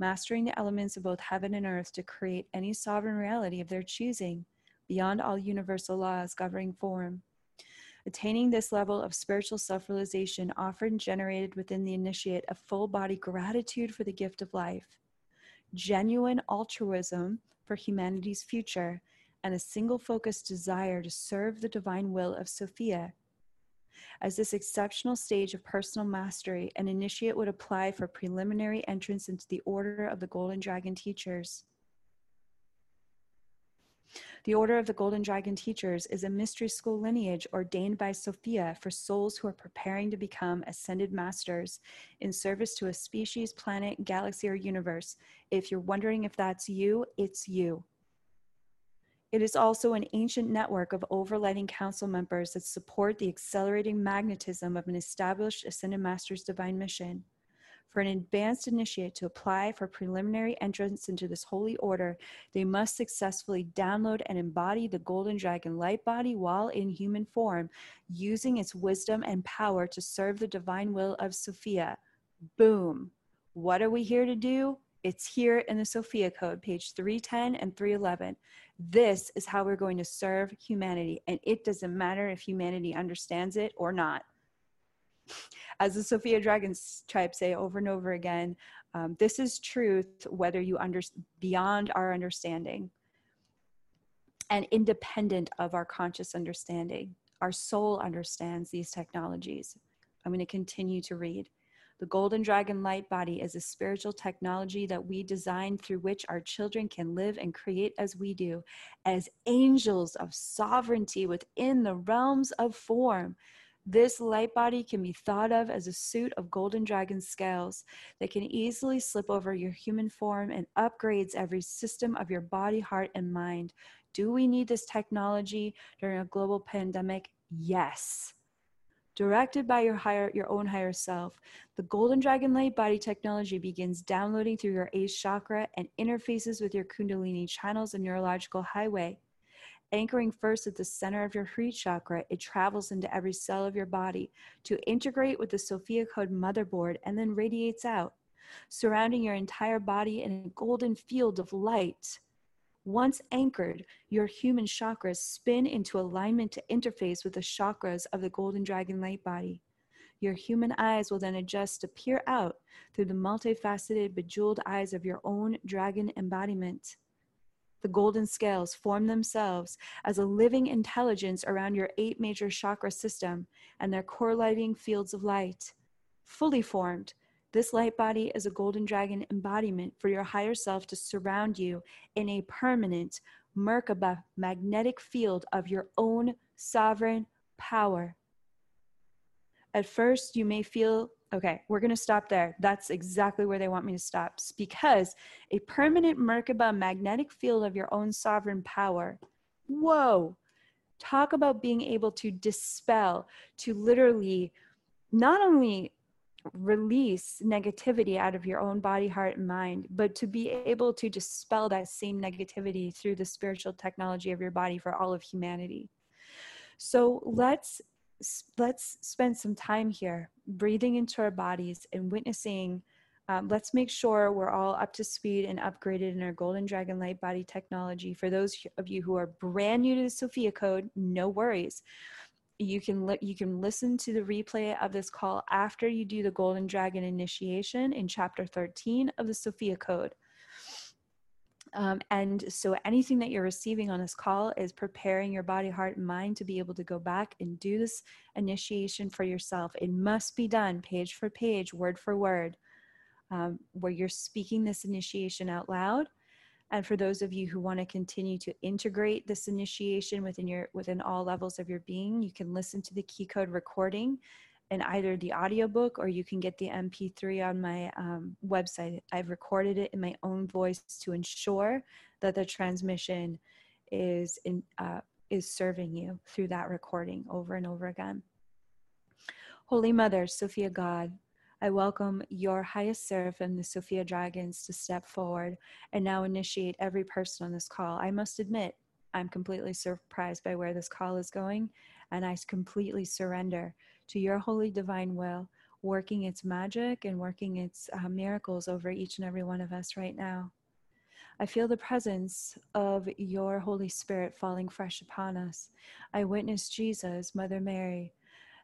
mastering the elements of both heaven and earth to create any sovereign reality of their choosing, beyond all universal laws governing form. Attaining this level of spiritual self realization often generated within the initiate a full body gratitude for the gift of life genuine altruism for humanity's future, and a single focused desire to serve the divine will of Sophia. As this exceptional stage of personal mastery, an initiate would apply for preliminary entrance into the Order of the Golden Dragon Teachers. The Order of the Golden Dragon Teachers is a mystery school lineage ordained by Sophia for souls who are preparing to become ascended masters in service to a species, planet, galaxy, or universe. If you're wondering if that's you, it's you. It is also an ancient network of overlighting council members that support the accelerating magnetism of an established Ascended Master's divine mission. For an advanced initiate to apply for preliminary entrance into this holy order, they must successfully download and embody the Golden Dragon light body while in human form, using its wisdom and power to serve the divine will of Sophia. Boom. What are we here to do? It's here in the Sophia Code, page 310 and 311. This is how we're going to serve humanity, and it doesn't matter if humanity understands it or not as the Sophia Dragons tribe say over and over again, um, this is truth whether you understand beyond our understanding and independent of our conscious understanding. our soul understands these technologies. I'm going to continue to read. The Golden Dragon Light Body is a spiritual technology that we designed through which our children can live and create as we do, as angels of sovereignty within the realms of form. This light body can be thought of as a suit of golden dragon scales that can easily slip over your human form and upgrades every system of your body, heart, and mind. Do we need this technology during a global pandemic? Yes. Directed by your higher your own higher self, the Golden Dragon Light Body technology begins downloading through your Ace chakra and interfaces with your Kundalini channels and neurological highway. Anchoring first at the center of your root chakra, it travels into every cell of your body to integrate with the Sophia Code motherboard and then radiates out, surrounding your entire body in a golden field of light. Once anchored, your human chakras spin into alignment to interface with the chakras of the golden dragon light body. Your human eyes will then adjust to peer out through the multifaceted, bejeweled eyes of your own dragon embodiment. The golden scales form themselves as a living intelligence around your eight major chakra system and their correlating fields of light. Fully formed, this light body is a golden dragon embodiment for your higher self to surround you in a permanent Merkaba magnetic field of your own sovereign power. At first, you may feel Okay, we're going to stop there. That's exactly where they want me to stop because a permanent Merkaba magnetic field of your own sovereign power. Whoa. Talk about being able to dispel, to literally not only release negativity out of your own body, heart, and mind, but to be able to dispel that same negativity through the spiritual technology of your body for all of humanity. So let's let's spend some time here breathing into our bodies and witnessing um, let's make sure we're all up to speed and upgraded in our golden dragon light body technology. For those of you who are brand new to the sophia code no worries. You can li- you can listen to the replay of this call after you do the golden dragon initiation in chapter 13 of the sophia code um, and so anything that you're receiving on this call is preparing your body, heart, and mind to be able to go back and do this initiation for yourself. It must be done page for page, word for word, um, where you're speaking this initiation out loud. And for those of you who want to continue to integrate this initiation within your within all levels of your being, you can listen to the key code recording in either the audiobook or you can get the MP3 on my um, website. I've recorded it in my own voice to ensure that the transmission is in, uh, is serving you through that recording over and over again. Holy Mother, Sophia God, I welcome your highest seraphim, the Sophia Dragons, to step forward and now initiate every person on this call. I must admit, I'm completely surprised by where this call is going, and I completely surrender to your holy divine will, working its magic and working its uh, miracles over each and every one of us right now. I feel the presence of your Holy Spirit falling fresh upon us. I witness Jesus, Mother Mary,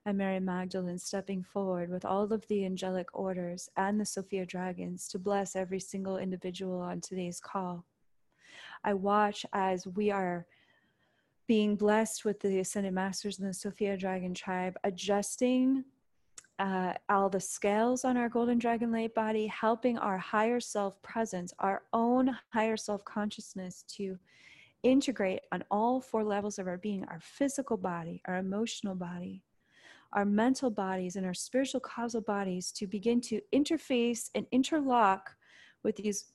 and Mary Magdalene stepping forward with all of the angelic orders and the Sophia dragons to bless every single individual on today's call. I watch as we are being blessed with the Ascended Masters and the Sophia Dragon Tribe, adjusting uh, all the scales on our Golden Dragon Light body, helping our higher self presence, our own higher self consciousness to integrate on all four levels of our being our physical body, our emotional body, our mental bodies, and our spiritual causal bodies to begin to interface and interlock with these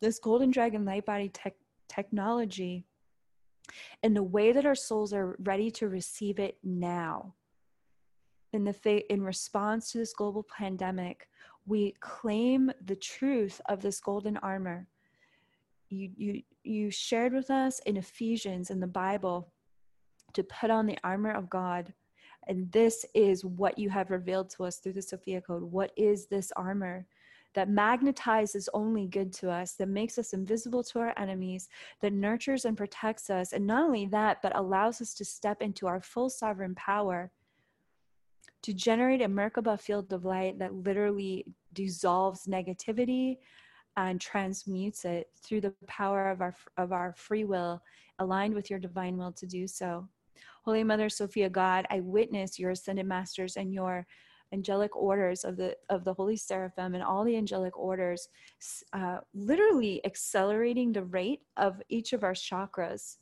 this golden dragon light body tech, technology and the way that our souls are ready to receive it now in the fa- in response to this global pandemic we claim the truth of this golden armor. You you you shared with us in ephesians in the bible to put on the armor of god and this is what you have revealed to us through the sophia code. What is this armor that magnetizes only good to us, that makes us invisible to our enemies, that nurtures and protects us. And not only that, but allows us to step into our full sovereign power to generate a Merkaba field of light that literally dissolves negativity and transmutes it through the power of our of our free will aligned with your divine will to do so Holy Mother Sophia God, I witness your ascended masters and your angelic orders of the of the holy seraphim and all the angelic orders uh, literally accelerating the rate of each of our chakras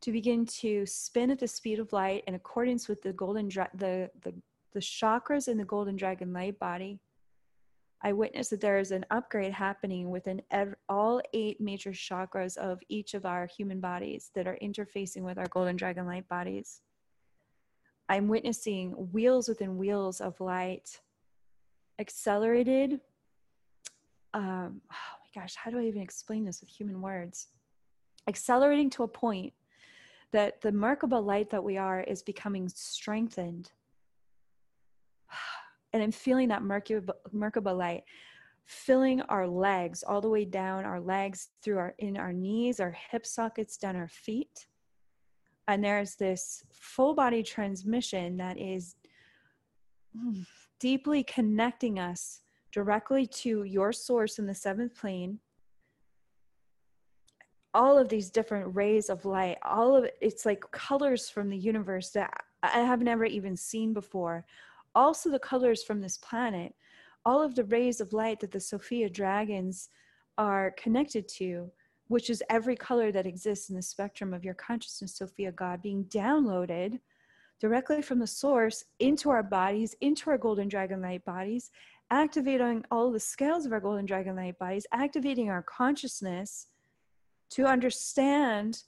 to begin to spin at the speed of light in accordance with the golden dra- the, the the chakras in the golden dragon light body. I witness that there is an upgrade happening within ev- all eight major chakras of each of our human bodies that are interfacing with our golden dragon light bodies I'm witnessing wheels within wheels of light, accelerated. Um, oh my gosh, how do I even explain this with human words? Accelerating to a point that the Merkaba light that we are is becoming strengthened. And I'm feeling that Merkaba, Merkaba light filling our legs all the way down our legs through our in our knees, our hip sockets, down our feet and there's this full body transmission that is mm, deeply connecting us directly to your source in the seventh plane. All of these different rays of light all of it, it's like colors from the universe that i have never even seen before. Also the colors from this planet all of the rays of light that the sophia dragons are connected to which is every color that exists in the spectrum of your consciousness, Sophia God, being downloaded directly from the source into our bodies, into our golden dragon light bodies, activating all the scales of our golden dragon light bodies, activating our consciousness to understand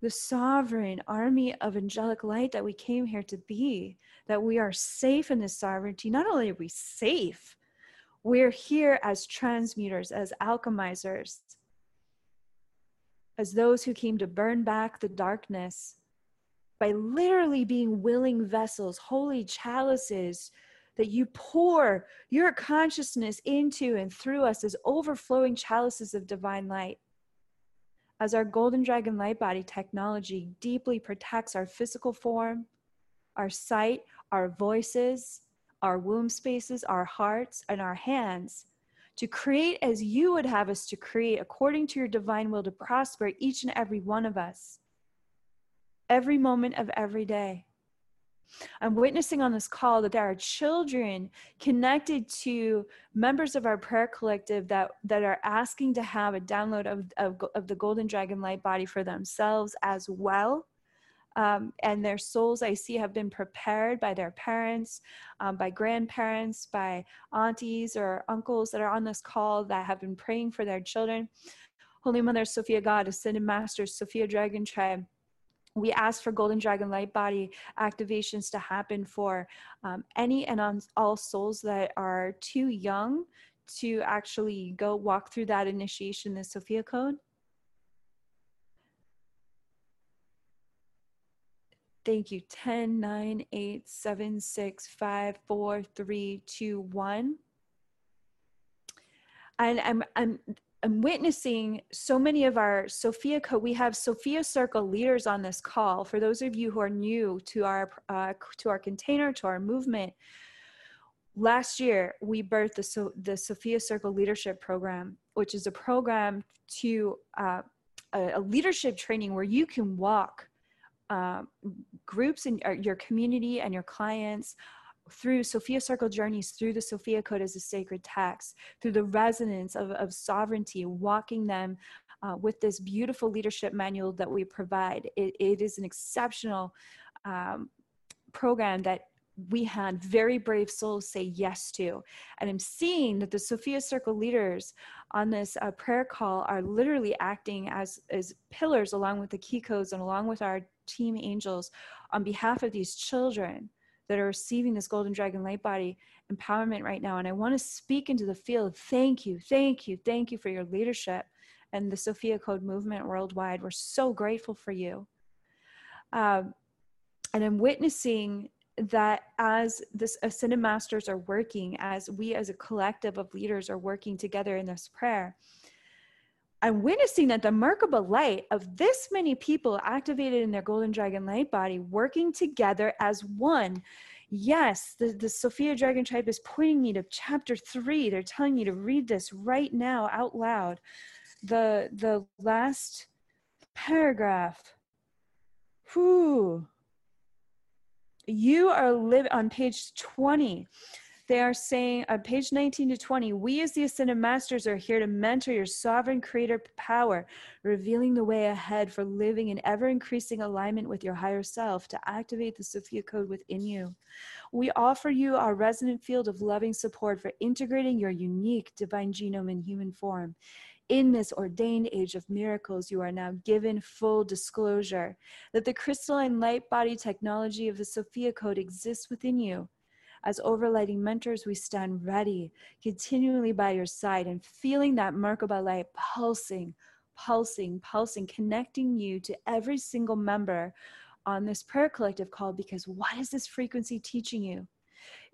the sovereign army of angelic light that we came here to be, that we are safe in this sovereignty. Not only are we safe, we're here as transmuters, as alchemizers, as those who came to burn back the darkness by literally being willing vessels, holy chalices that you pour your consciousness into and through us as overflowing chalices of divine light. As our golden dragon light body technology deeply protects our physical form, our sight, our voices, our womb spaces, our hearts, and our hands to create as you would have us to create according to your divine will to prosper each and every one of us, every moment of every day. I'm witnessing on this call that there are children connected to members of our prayer collective that, that are asking to have a download of, of, of the Golden Dragon Light Body for themselves as well um, and their souls I see have been prepared by their parents, um, by grandparents, by aunties or uncles that are on this call that have been praying for their children. Holy Mother Sophia God, Ascended Master, Sophia Dragon Tribe, we ask for golden dragon light body activations to happen for um, any and on all souls that are too young to actually go walk through that initiation the sophia code Thank you. 10, 9, 8, 7, 6, 5, 4, 3, 2, 1. And I'm, I'm, I'm witnessing so many of our Sophia Co. We have Sophia Circle leaders on this call. For those of you who are new to our uh, to our container, to our movement, last year we birthed the so, the Sophia Circle Leadership Program, which is a program to uh, a, a leadership training where you can walk um, groups and your community and your clients through Sophia Circle journeys, through the Sophia Code as a sacred text, through the resonance of, of sovereignty, walking them uh, with this beautiful leadership manual that we provide. it, it is an exceptional um, program that we had very brave souls say yes to. And I'm seeing that the Sophia Circle leaders on this uh, prayer call are literally acting as, as pillars along with the key codes and along with our team angels on behalf of these children that are receiving this golden dragon light body empowerment right now. And I want to speak into the field. Thank you, thank you, thank you for your leadership and the Sophia Code movement worldwide. We're so grateful for you. Um, and I'm witnessing that as this ascended masters are working, as we as a collective of leaders are working together in this prayer, I'm witnessing that the Merkaba light of this many people activated in their golden dragon light body working together as one. Yes, the, the Sophia Dragon Tribe is pointing me to chapter three. They're telling me to read this right now out loud. The the last paragraph Whew. You are live on page 20 they are saying on page 19 to 20 we as the ascended masters are here to mentor your sovereign creator power revealing the way ahead for living in ever increasing alignment with your higher self to activate the sophia code within you. We offer you our resonant field of loving support for integrating your unique divine genome in human form in this ordained age of miracles, you are now given full disclosure that the crystalline light body technology of the Sophia Code exists within you as overlighting mentors, we stand ready, continually by your side and feeling that Merkaba light pulsing, pulsing, pulsing, connecting you to every single member on this prayer collective call because what is this frequency teaching you?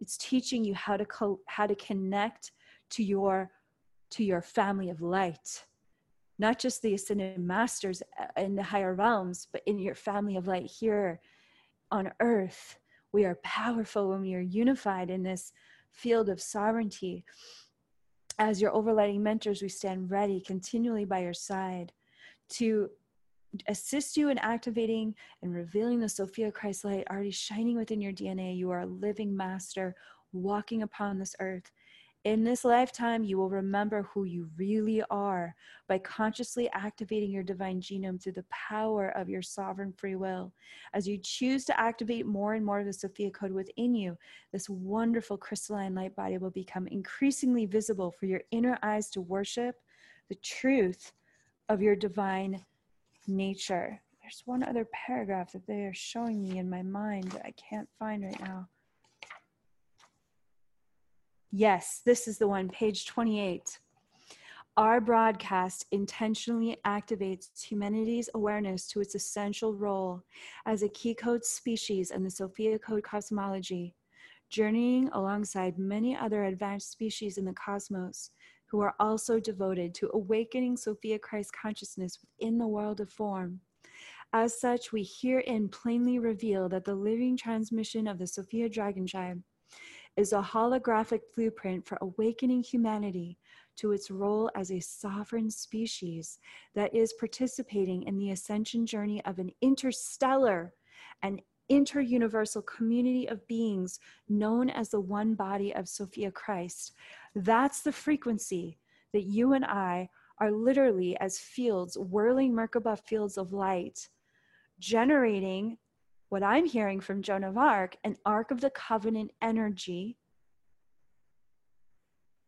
It's teaching you how to co- how to connect to your to your family of light not just the ascended masters uh, in the higher realms, but in your family of light here on earth we are powerful when we are unified in this field of sovereignty. As your overlighting mentors, we stand ready continually by your side to assist you in activating and revealing the Sophia Christ light already shining within your DNA. You are a living master walking upon this earth in this lifetime, you will remember who you really are by consciously activating your divine genome through the power of your sovereign free will. As you choose to activate more and more of the Sophia code within you, this wonderful crystalline light body will become increasingly visible for your inner eyes to worship the truth of your divine nature. There's one other paragraph that they are showing me in my mind that I can't find right now. Yes, this is the one, page 28. Our broadcast intentionally activates humanity's awareness to its essential role as a key code species in the Sophia Code cosmology, journeying alongside many other advanced species in the cosmos who are also devoted to awakening Sophia Christ consciousness within the world of form. As such, we herein plainly reveal that the living transmission of the Sophia Dragon Tribe is a holographic blueprint for awakening humanity to its role as a sovereign species that is participating in the ascension journey of an interstellar and interuniversal community of beings known as the one body of Sophia Christ. That's the frequency that you and I are literally as fields, whirling Merkaba fields of light, generating what I'm hearing from Joan of Arc, an Ark of the Covenant energy.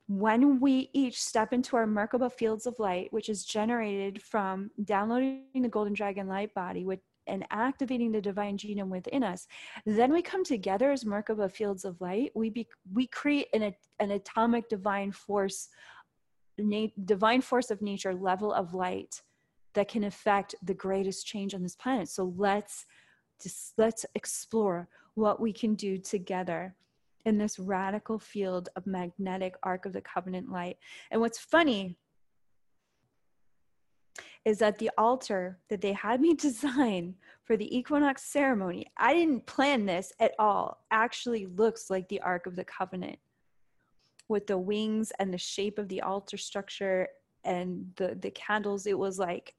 When we each step into our Merkaba fields of light, which is generated from downloading the Golden Dragon light body with, and activating the divine genome within us, then we come together as Merkaba fields of light. We be, we create an, an atomic divine force, na- divine force of nature level of light that can affect the greatest change on this planet. So let's just let's explore what we can do together in this radical field of magnetic ark of the covenant light. And what's funny is that the altar that they had me design for the equinox ceremony, I didn't plan this at all, actually looks like the Ark of the Covenant with the wings and the shape of the altar structure and the the candles it was like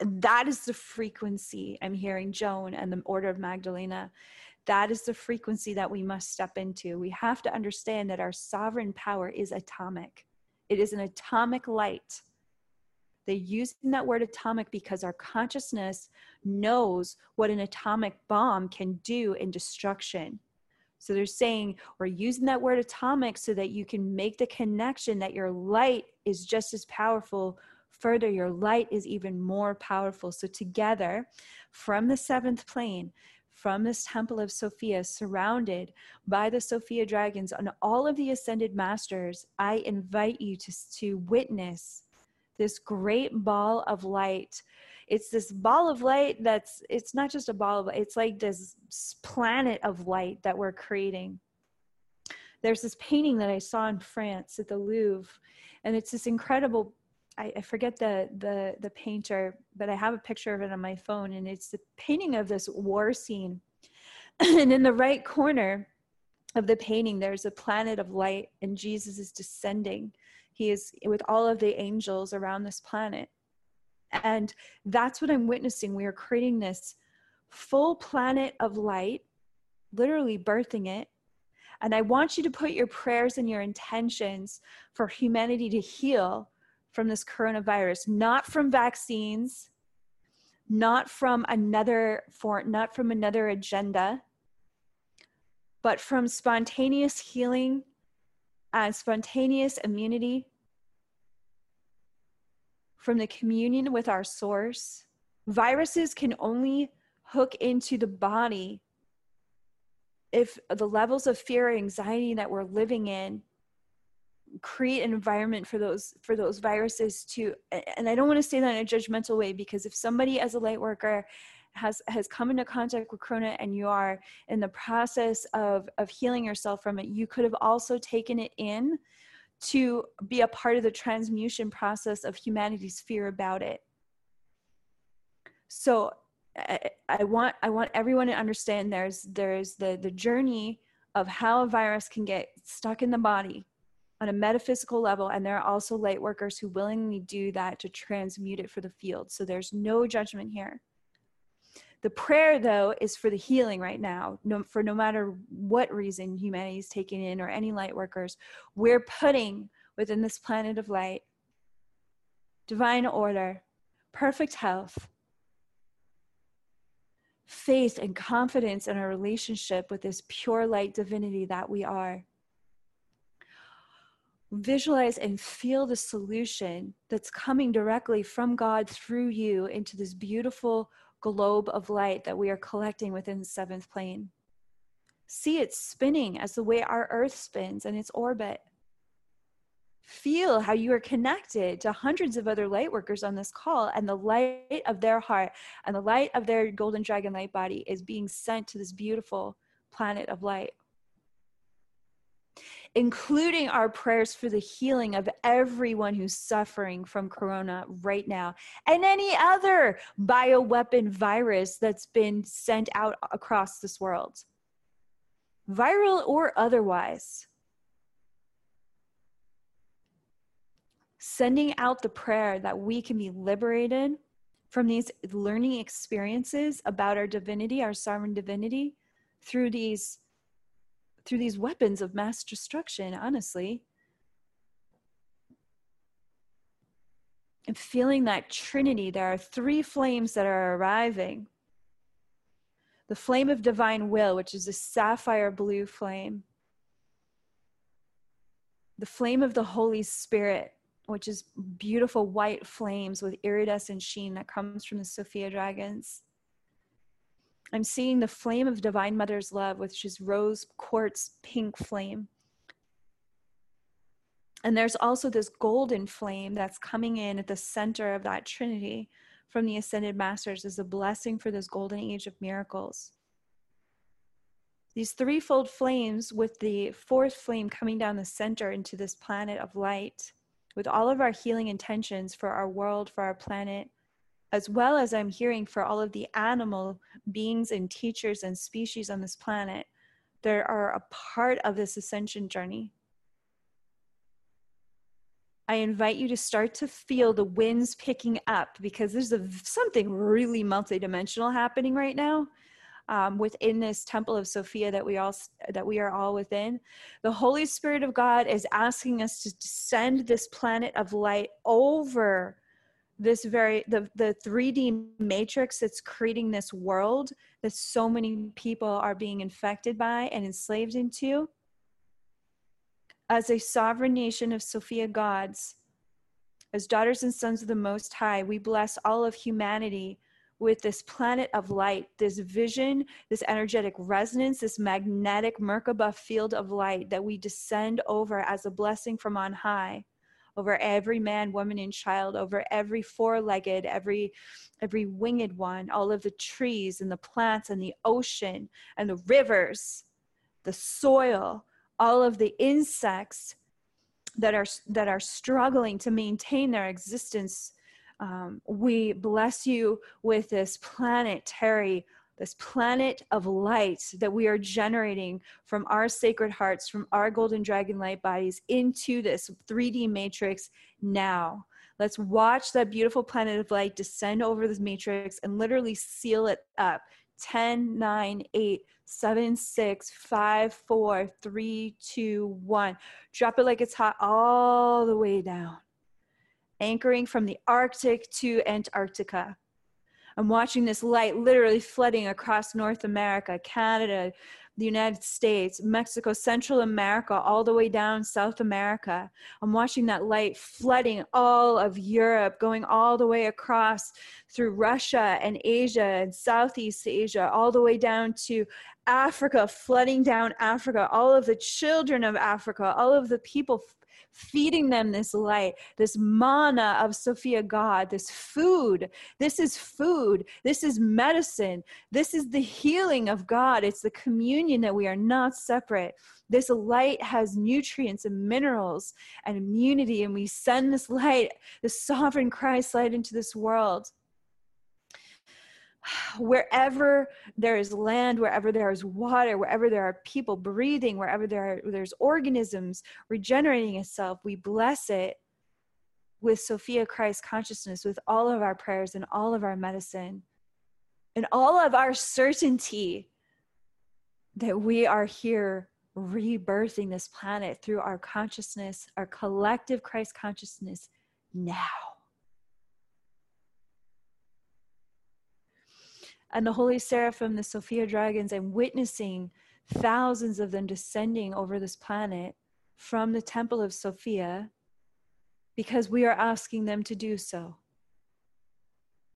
that is the frequency I'm hearing Joan and the Order of Magdalena. That is the frequency that we must step into. We have to understand that our sovereign power is atomic, it is an atomic light. They're using that word atomic because our consciousness knows what an atomic bomb can do in destruction. So they're saying we're using that word atomic so that you can make the connection that your light is just as powerful further, your light is even more powerful. So, together from the seventh plane, from this temple of Sophia, surrounded by the Sophia dragons and all of the ascended masters, I invite you to, to witness this great ball of light. It's this ball of light that's, it's not just a ball of it's like this planet of light that we're creating. There's this painting that I saw in France at the Louvre, and it's this incredible I, I forget the the the painter, but I have a picture of it on my phone, and it's the painting of this war scene. and in the right corner of the painting, there's a planet of light, and Jesus is descending. He is with all of the angels around this planet. And that's what I'm witnessing. We are creating this full planet of light, literally birthing it. And I want you to put your prayers and your intentions for humanity to heal from this coronavirus, not from vaccines, not from another for not from another agenda, but from spontaneous healing and spontaneous immunity from the communion with our source. Viruses can only hook into the body if the levels of fear anxiety that we're living in create an environment for those for those viruses to and i don't want to say that in a judgmental way because if somebody as a light worker has has come into contact with corona and you are in the process of of healing yourself from it you could have also taken it in to be a part of the transmutation process of humanity's fear about it. So I, I want I want everyone to understand there's there's the the journey of how a virus can get stuck in the body on a metaphysical level and there are also light workers who willingly do that to transmute it for the field so there's no judgment here the prayer though is for the healing right now no, for no matter what reason humanity is taking in or any light workers we're putting within this planet of light divine order perfect health faith and confidence in our relationship with this pure light divinity that we are. Visualize and feel the solution that's coming directly from God through you into this beautiful globe of light that we are collecting within the seventh plane. See it spinning as the way our earth spins in its orbit feel how you are connected to hundreds of other light workers on this call and the light of their heart and the light of their golden dragon light body is being sent to this beautiful planet of light including our prayers for the healing of everyone who's suffering from corona right now and any other bioweapon virus that's been sent out across this world viral or otherwise. Sending out the prayer that we can be liberated from these learning experiences about our divinity, our sovereign divinity, through these through these weapons of mass destruction, honestly. And feeling that trinity, there are three flames that are arriving. The flame of divine will, which is a sapphire blue flame. The flame of the Holy Spirit, which is beautiful white flames with iridescent sheen that comes from the Sophia dragons. I'm seeing the flame of Divine Mother's love, which is rose quartz pink flame. And there's also this golden flame that's coming in at the center of that Trinity from the Ascended Masters as a blessing for this golden age of miracles. These threefold flames, with the fourth flame coming down the center into this planet of light, with all of our healing intentions for our world, for our planet, as well as I'm hearing for all of the animal beings and teachers and species on this planet that are a part of this ascension journey. I invite you to start to feel the winds picking up because there's a, something really multidimensional happening right now um, within this temple of Sophia that we all that we are all within. The Holy Spirit of God is asking us to send this planet of light over this very the the 3D matrix that's creating this world that so many people are being infected by and enslaved into. As a sovereign nation of Sophia gods, as daughters and sons of the Most High, we bless all of humanity with this planet of light, this vision, this energetic resonance, this magnetic Merkaba field of light that we descend over as a blessing from on high over every man, woman, and child, over every four-legged, every every winged one, all of the trees and the plants and the ocean and the rivers, the soil, all of the insects that are that are struggling to maintain their existence. Um, we bless you with this planetary this planet of light that we are generating from our sacred hearts, from our golden dragon light bodies into this 3D matrix now. Let's watch that beautiful planet of light descend over this matrix and literally seal it up. 10, 9, 8, 7, 6, 5, 4, 3, 2, 1. Drop it like it's hot all the way down, anchoring from the Arctic to Antarctica. I'm watching this light literally flooding across North America, Canada, the United States, Mexico, Central America, all the way down South America. I'm watching that light flooding all of Europe, going all the way across through Russia and Asia and Southeast Asia, all the way down to Africa, flooding down Africa, all of the children of Africa, all of the people feeding them this light, this mana of Sophia God, this food. This is food. This is medicine. This is the healing of God. It's the communion that we are not separate. This light has nutrients and minerals and immunity, and we send this light, the sovereign Christ light, into this world wherever there is land, wherever there is water, wherever there are people breathing, wherever there are, there's organisms regenerating itself, we bless it with Sophia Christ consciousness, with all of our prayers and all of our medicine and all of our certainty that we are here rebirthing this planet through our consciousness, our collective Christ consciousness now. And the holy seraphim, the Sophia dragons, and witnessing thousands of them descending over this planet from the temple of Sophia because we are asking them to do so.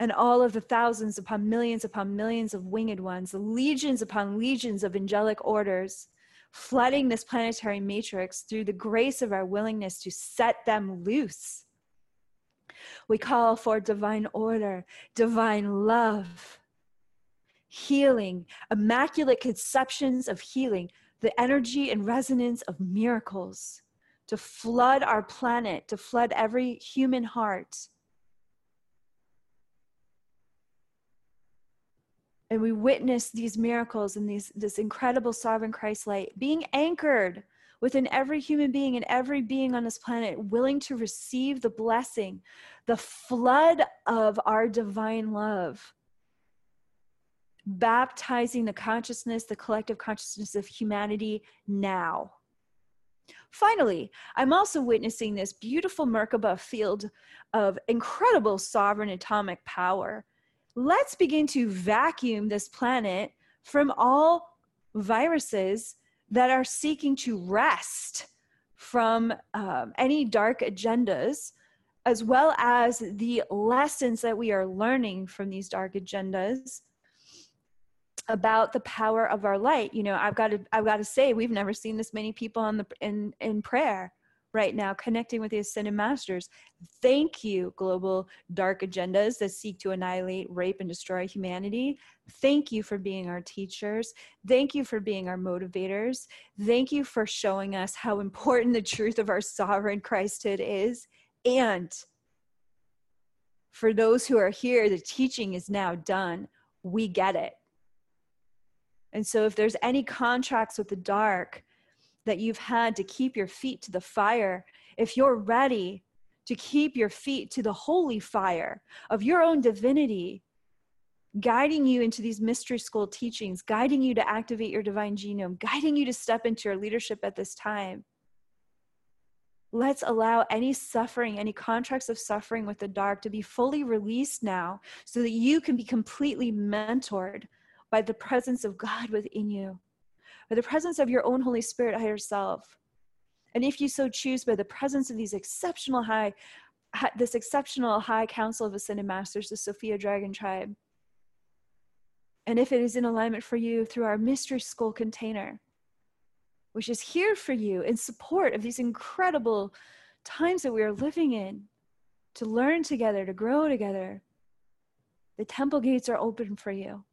And all of the thousands upon millions upon millions of winged ones, the legions upon legions of angelic orders, flooding this planetary matrix through the grace of our willingness to set them loose. We call for divine order, divine love healing, immaculate conceptions of healing, the energy and resonance of miracles to flood our planet, to flood every human heart. And we witness these miracles and these, this incredible sovereign Christ light being anchored within every human being and every being on this planet, willing to receive the blessing, the flood of our divine love baptizing the consciousness, the collective consciousness of humanity now. Finally, I'm also witnessing this beautiful Merkaba field of incredible sovereign atomic power. Let's begin to vacuum this planet from all viruses that are seeking to wrest from um, any dark agendas, as well as the lessons that we are learning from these dark agendas about the power of our light. You know i've got to i've got to say we've never seen this many people on the in in prayer right now connecting with the ascended masters. Thank you global dark agendas that seek to annihilate rape and destroy humanity. Thank you for being our teachers. Thank you for being our motivators. Thank you for showing us how important the truth of our sovereign christhood is. And for those who are here the teaching is now done. We get it and so, if there's any contracts with the dark that you've had to keep your feet to the fire, if you're ready to keep your feet to the holy fire of your own divinity, guiding you into these mystery school teachings, guiding you to activate your divine genome, guiding you to step into your leadership at this time. Let's allow any suffering, any contracts of suffering with the dark to be fully released now so that you can be completely mentored by the presence of God within you, by the presence of your own Holy Spirit, higher self. And if you so choose, by the presence of these exceptional high, this exceptional high council of ascended masters, the Sophia Dragon Tribe. And if it is in alignment for you through our mystery school container, which is here for you in support of these incredible times that we are living in, to learn together, to grow together, the temple gates are open for you.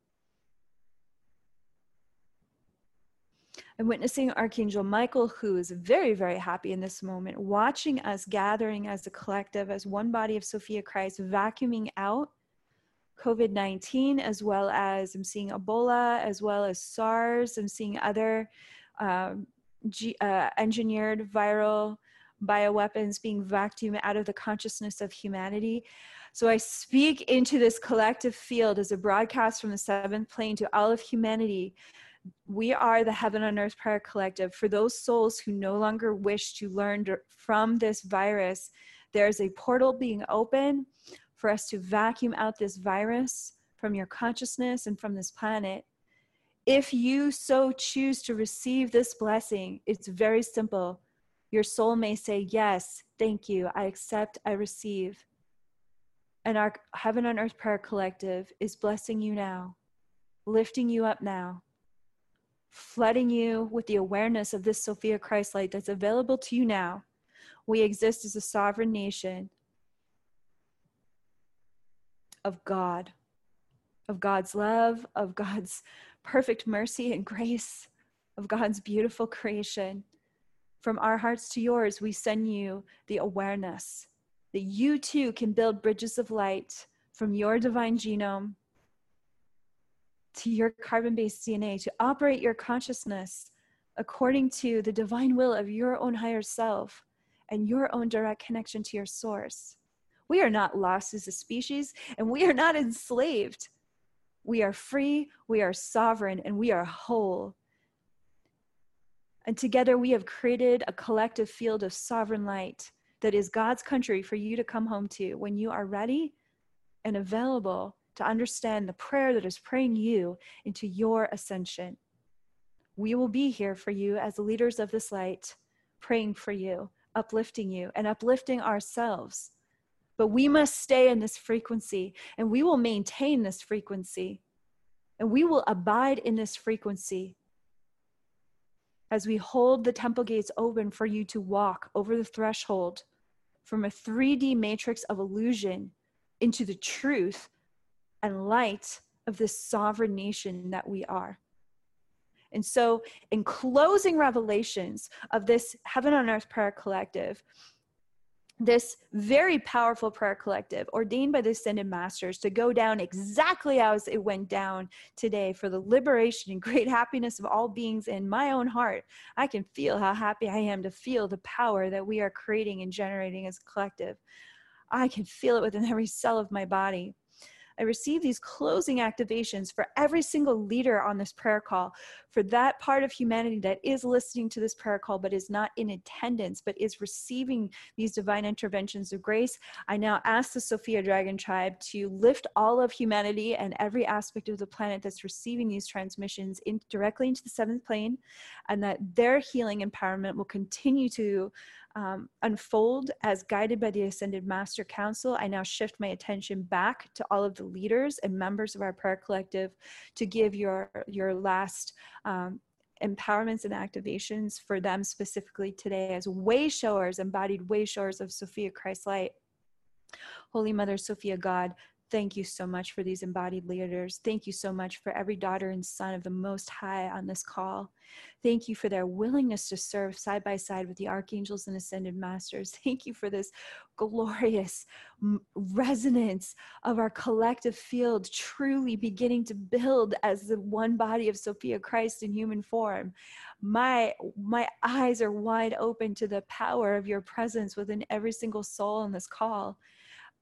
I'm witnessing Archangel Michael, who is very, very happy in this moment, watching us gathering as a collective, as one body of Sophia Christ, vacuuming out COVID 19, as well as I'm seeing Ebola, as well as SARS. I'm seeing other um, G, uh, engineered viral bioweapons being vacuumed out of the consciousness of humanity. So I speak into this collective field as a broadcast from the seventh plane to all of humanity. We are the Heaven on Earth Prayer Collective. For those souls who no longer wish to learn from this virus, there's a portal being open for us to vacuum out this virus from your consciousness and from this planet. If you so choose to receive this blessing, it's very simple. Your soul may say, Yes, thank you, I accept, I receive. And our Heaven on Earth Prayer Collective is blessing you now, lifting you up now, flooding you with the awareness of this Sophia Christ light that's available to you now. We exist as a sovereign nation of God, of God's love, of God's perfect mercy and grace, of God's beautiful creation. From our hearts to yours, we send you the awareness that you too can build bridges of light from your divine genome to your carbon based DNA to operate your consciousness according to the divine will of your own higher self and your own direct connection to your source. We are not lost as a species and we are not enslaved. We are free, we are sovereign, and we are whole. And together we have created a collective field of sovereign light that is God's country for you to come home to when you are ready and available to understand the prayer that is praying you into your ascension. We will be here for you as the leaders of this light, praying for you, uplifting you, and uplifting ourselves. But we must stay in this frequency and we will maintain this frequency and we will abide in this frequency as we hold the temple gates open for you to walk over the threshold from a 3D matrix of illusion into the truth and light of this sovereign nation that we are. And so, in closing revelations of this Heaven on Earth Prayer Collective, this very powerful prayer collective ordained by the ascended masters to go down exactly as it went down today for the liberation and great happiness of all beings in my own heart i can feel how happy i am to feel the power that we are creating and generating as a collective i can feel it within every cell of my body I receive these closing activations for every single leader on this prayer call, for that part of humanity that is listening to this prayer call but is not in attendance, but is receiving these divine interventions of grace. I now ask the Sophia Dragon Tribe to lift all of humanity and every aspect of the planet that's receiving these transmissions in, directly into the seventh plane, and that their healing empowerment will continue to um, unfold as guided by the Ascended Master Council, I now shift my attention back to all of the leaders and members of our prayer collective to give your your last um, empowerments and activations for them specifically today as way showers, embodied way showers of Sophia Christ Light. Holy Mother Sophia God, Thank you so much for these embodied leaders. Thank you so much for every daughter and son of the Most High on this call. Thank you for their willingness to serve side by side with the archangels and ascended masters. Thank you for this glorious resonance of our collective field truly beginning to build as the one body of Sophia Christ in human form. My my eyes are wide open to the power of your presence within every single soul on this call.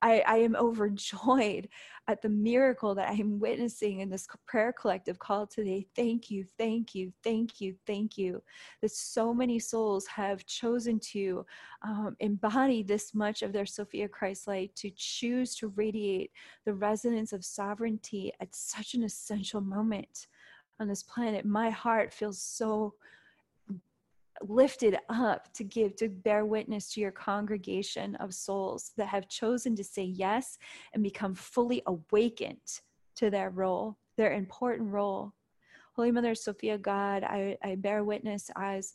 I, I am overjoyed at the miracle that I am witnessing in this prayer collective call today. Thank you, thank you, thank you, thank you. That so many souls have chosen to um, embody this much of their Sophia Christ light, to choose to radiate the resonance of sovereignty at such an essential moment on this planet. My heart feels so lifted up to give, to bear witness to your congregation of souls that have chosen to say yes and become fully awakened to their role, their important role. Holy Mother Sophia God, I, I bear witness as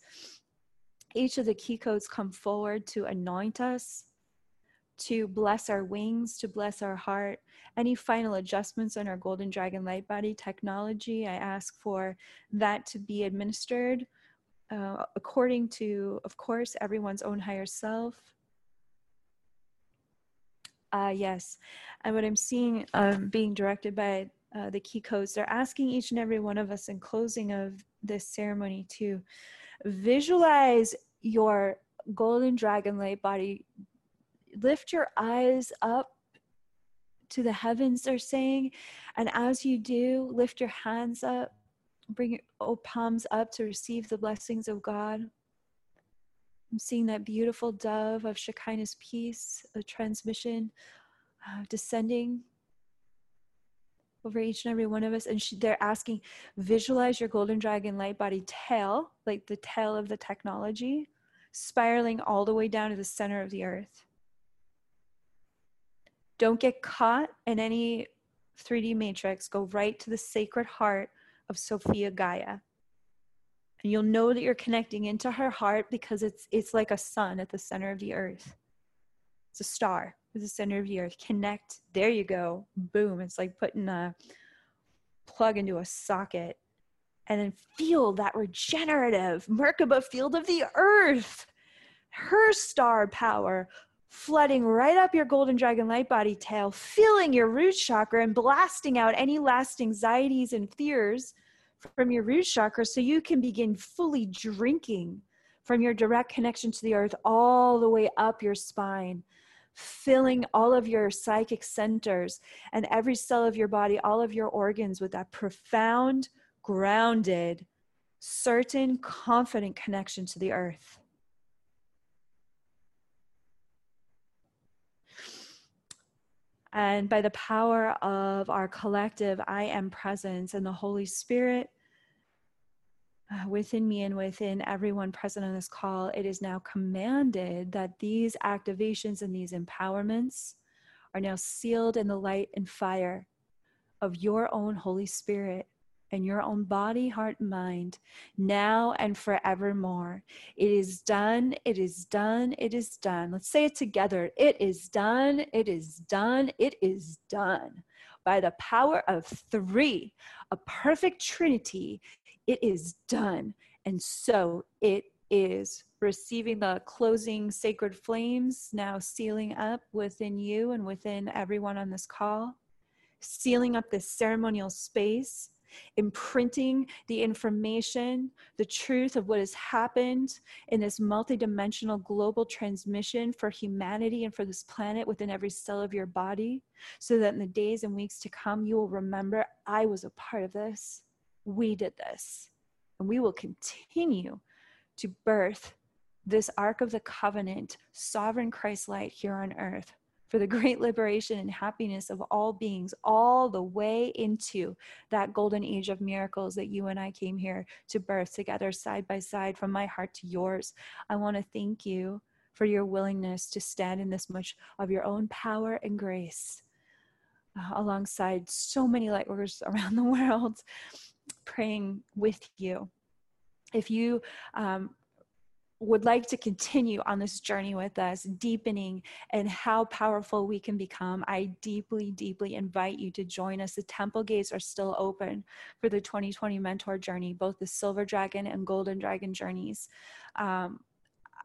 each of the key codes come forward to anoint us, to bless our wings, to bless our heart. Any final adjustments on our Golden Dragon Light Body technology, I ask for that to be administered uh, according to, of course, everyone's own higher self. Uh, yes, and what I'm seeing um, being directed by uh, the key codes, they're asking each and every one of us in closing of this ceremony to visualize your golden dragon light body. Lift your eyes up to the heavens, they're saying. And as you do, lift your hands up, bring your palms up to receive the blessings of God. I'm seeing that beautiful dove of Shekinah's peace, a transmission uh, descending over each and every one of us. And she, they're asking, visualize your golden dragon light body tail, like the tail of the technology, spiraling all the way down to the center of the earth. Don't get caught in any 3D matrix. Go right to the sacred heart of Sophia Gaia. And you'll know that you're connecting into her heart because it's it's like a sun at the center of the earth. It's a star at the center of the earth. Connect. There you go. Boom. It's like putting a plug into a socket. And then feel that regenerative Merkaba field of the earth. Her star power flooding right up your golden dragon light body tail, filling your root chakra and blasting out any last anxieties and fears from your root chakra so you can begin fully drinking from your direct connection to the earth all the way up your spine, filling all of your psychic centers and every cell of your body, all of your organs with that profound, grounded, certain, confident connection to the earth. And by the power of our collective I am presence and the Holy Spirit uh, within me and within everyone present on this call, it is now commanded that these activations and these empowerments are now sealed in the light and fire of your own Holy Spirit and your own body, heart, mind, now and forevermore. It is done, it is done, it is done. Let's say it together. It is done, it is done, it is done. By the power of three, a perfect trinity, it is done. And so it is receiving the closing sacred flames now sealing up within you and within everyone on this call, sealing up this ceremonial space imprinting the information, the truth of what has happened in this multidimensional global transmission for humanity and for this planet within every cell of your body, so that in the days and weeks to come, you will remember I was a part of this. We did this. And we will continue to birth this Ark of the Covenant, sovereign Christ light here on earth for the great liberation and happiness of all beings, all the way into that golden age of miracles that you and I came here to birth together side by side from my heart to yours. I want to thank you for your willingness to stand in this much of your own power and grace uh, alongside so many light workers around the world praying with you. If you um, would like to continue on this journey with us, deepening and how powerful we can become, I deeply, deeply invite you to join us. The temple gates are still open for the 2020 mentor journey, both the Silver Dragon and Golden Dragon journeys. Um,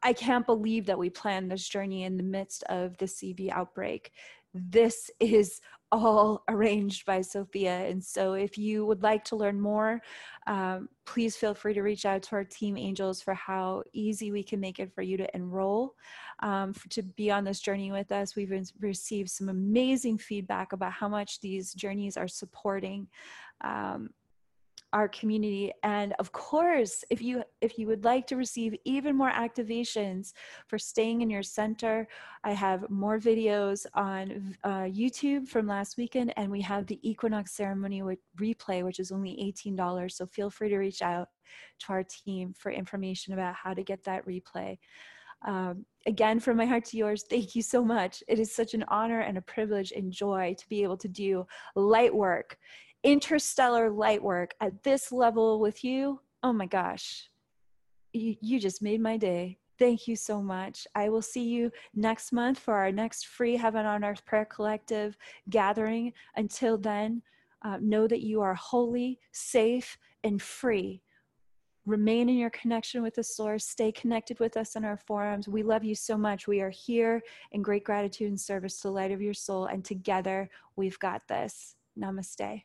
I can't believe that we planned this journey in the midst of the CV outbreak. This is all arranged by Sophia. And so, if you would like to learn more, um, please feel free to reach out to our team angels for how easy we can make it for you to enroll um, for, to be on this journey with us. We've received some amazing feedback about how much these journeys are supporting. Um, our community and of course if you if you would like to receive even more activations for staying in your center i have more videos on uh, youtube from last weekend and we have the equinox ceremony with replay which is only $18 so feel free to reach out to our team for information about how to get that replay um, again, from my heart to yours, thank you so much. It is such an honor and a privilege and joy to be able to do light work interstellar light work at this level with you, oh my gosh, you, you just made my day. Thank you so much. I will see you next month for our next free Heaven on Earth Prayer Collective gathering. Until then, uh, know that you are holy, safe, and free. Remain in your connection with the source. Stay connected with us in our forums. We love you so much. We are here in great gratitude and service to the light of your soul. And together, we've got this. Namaste.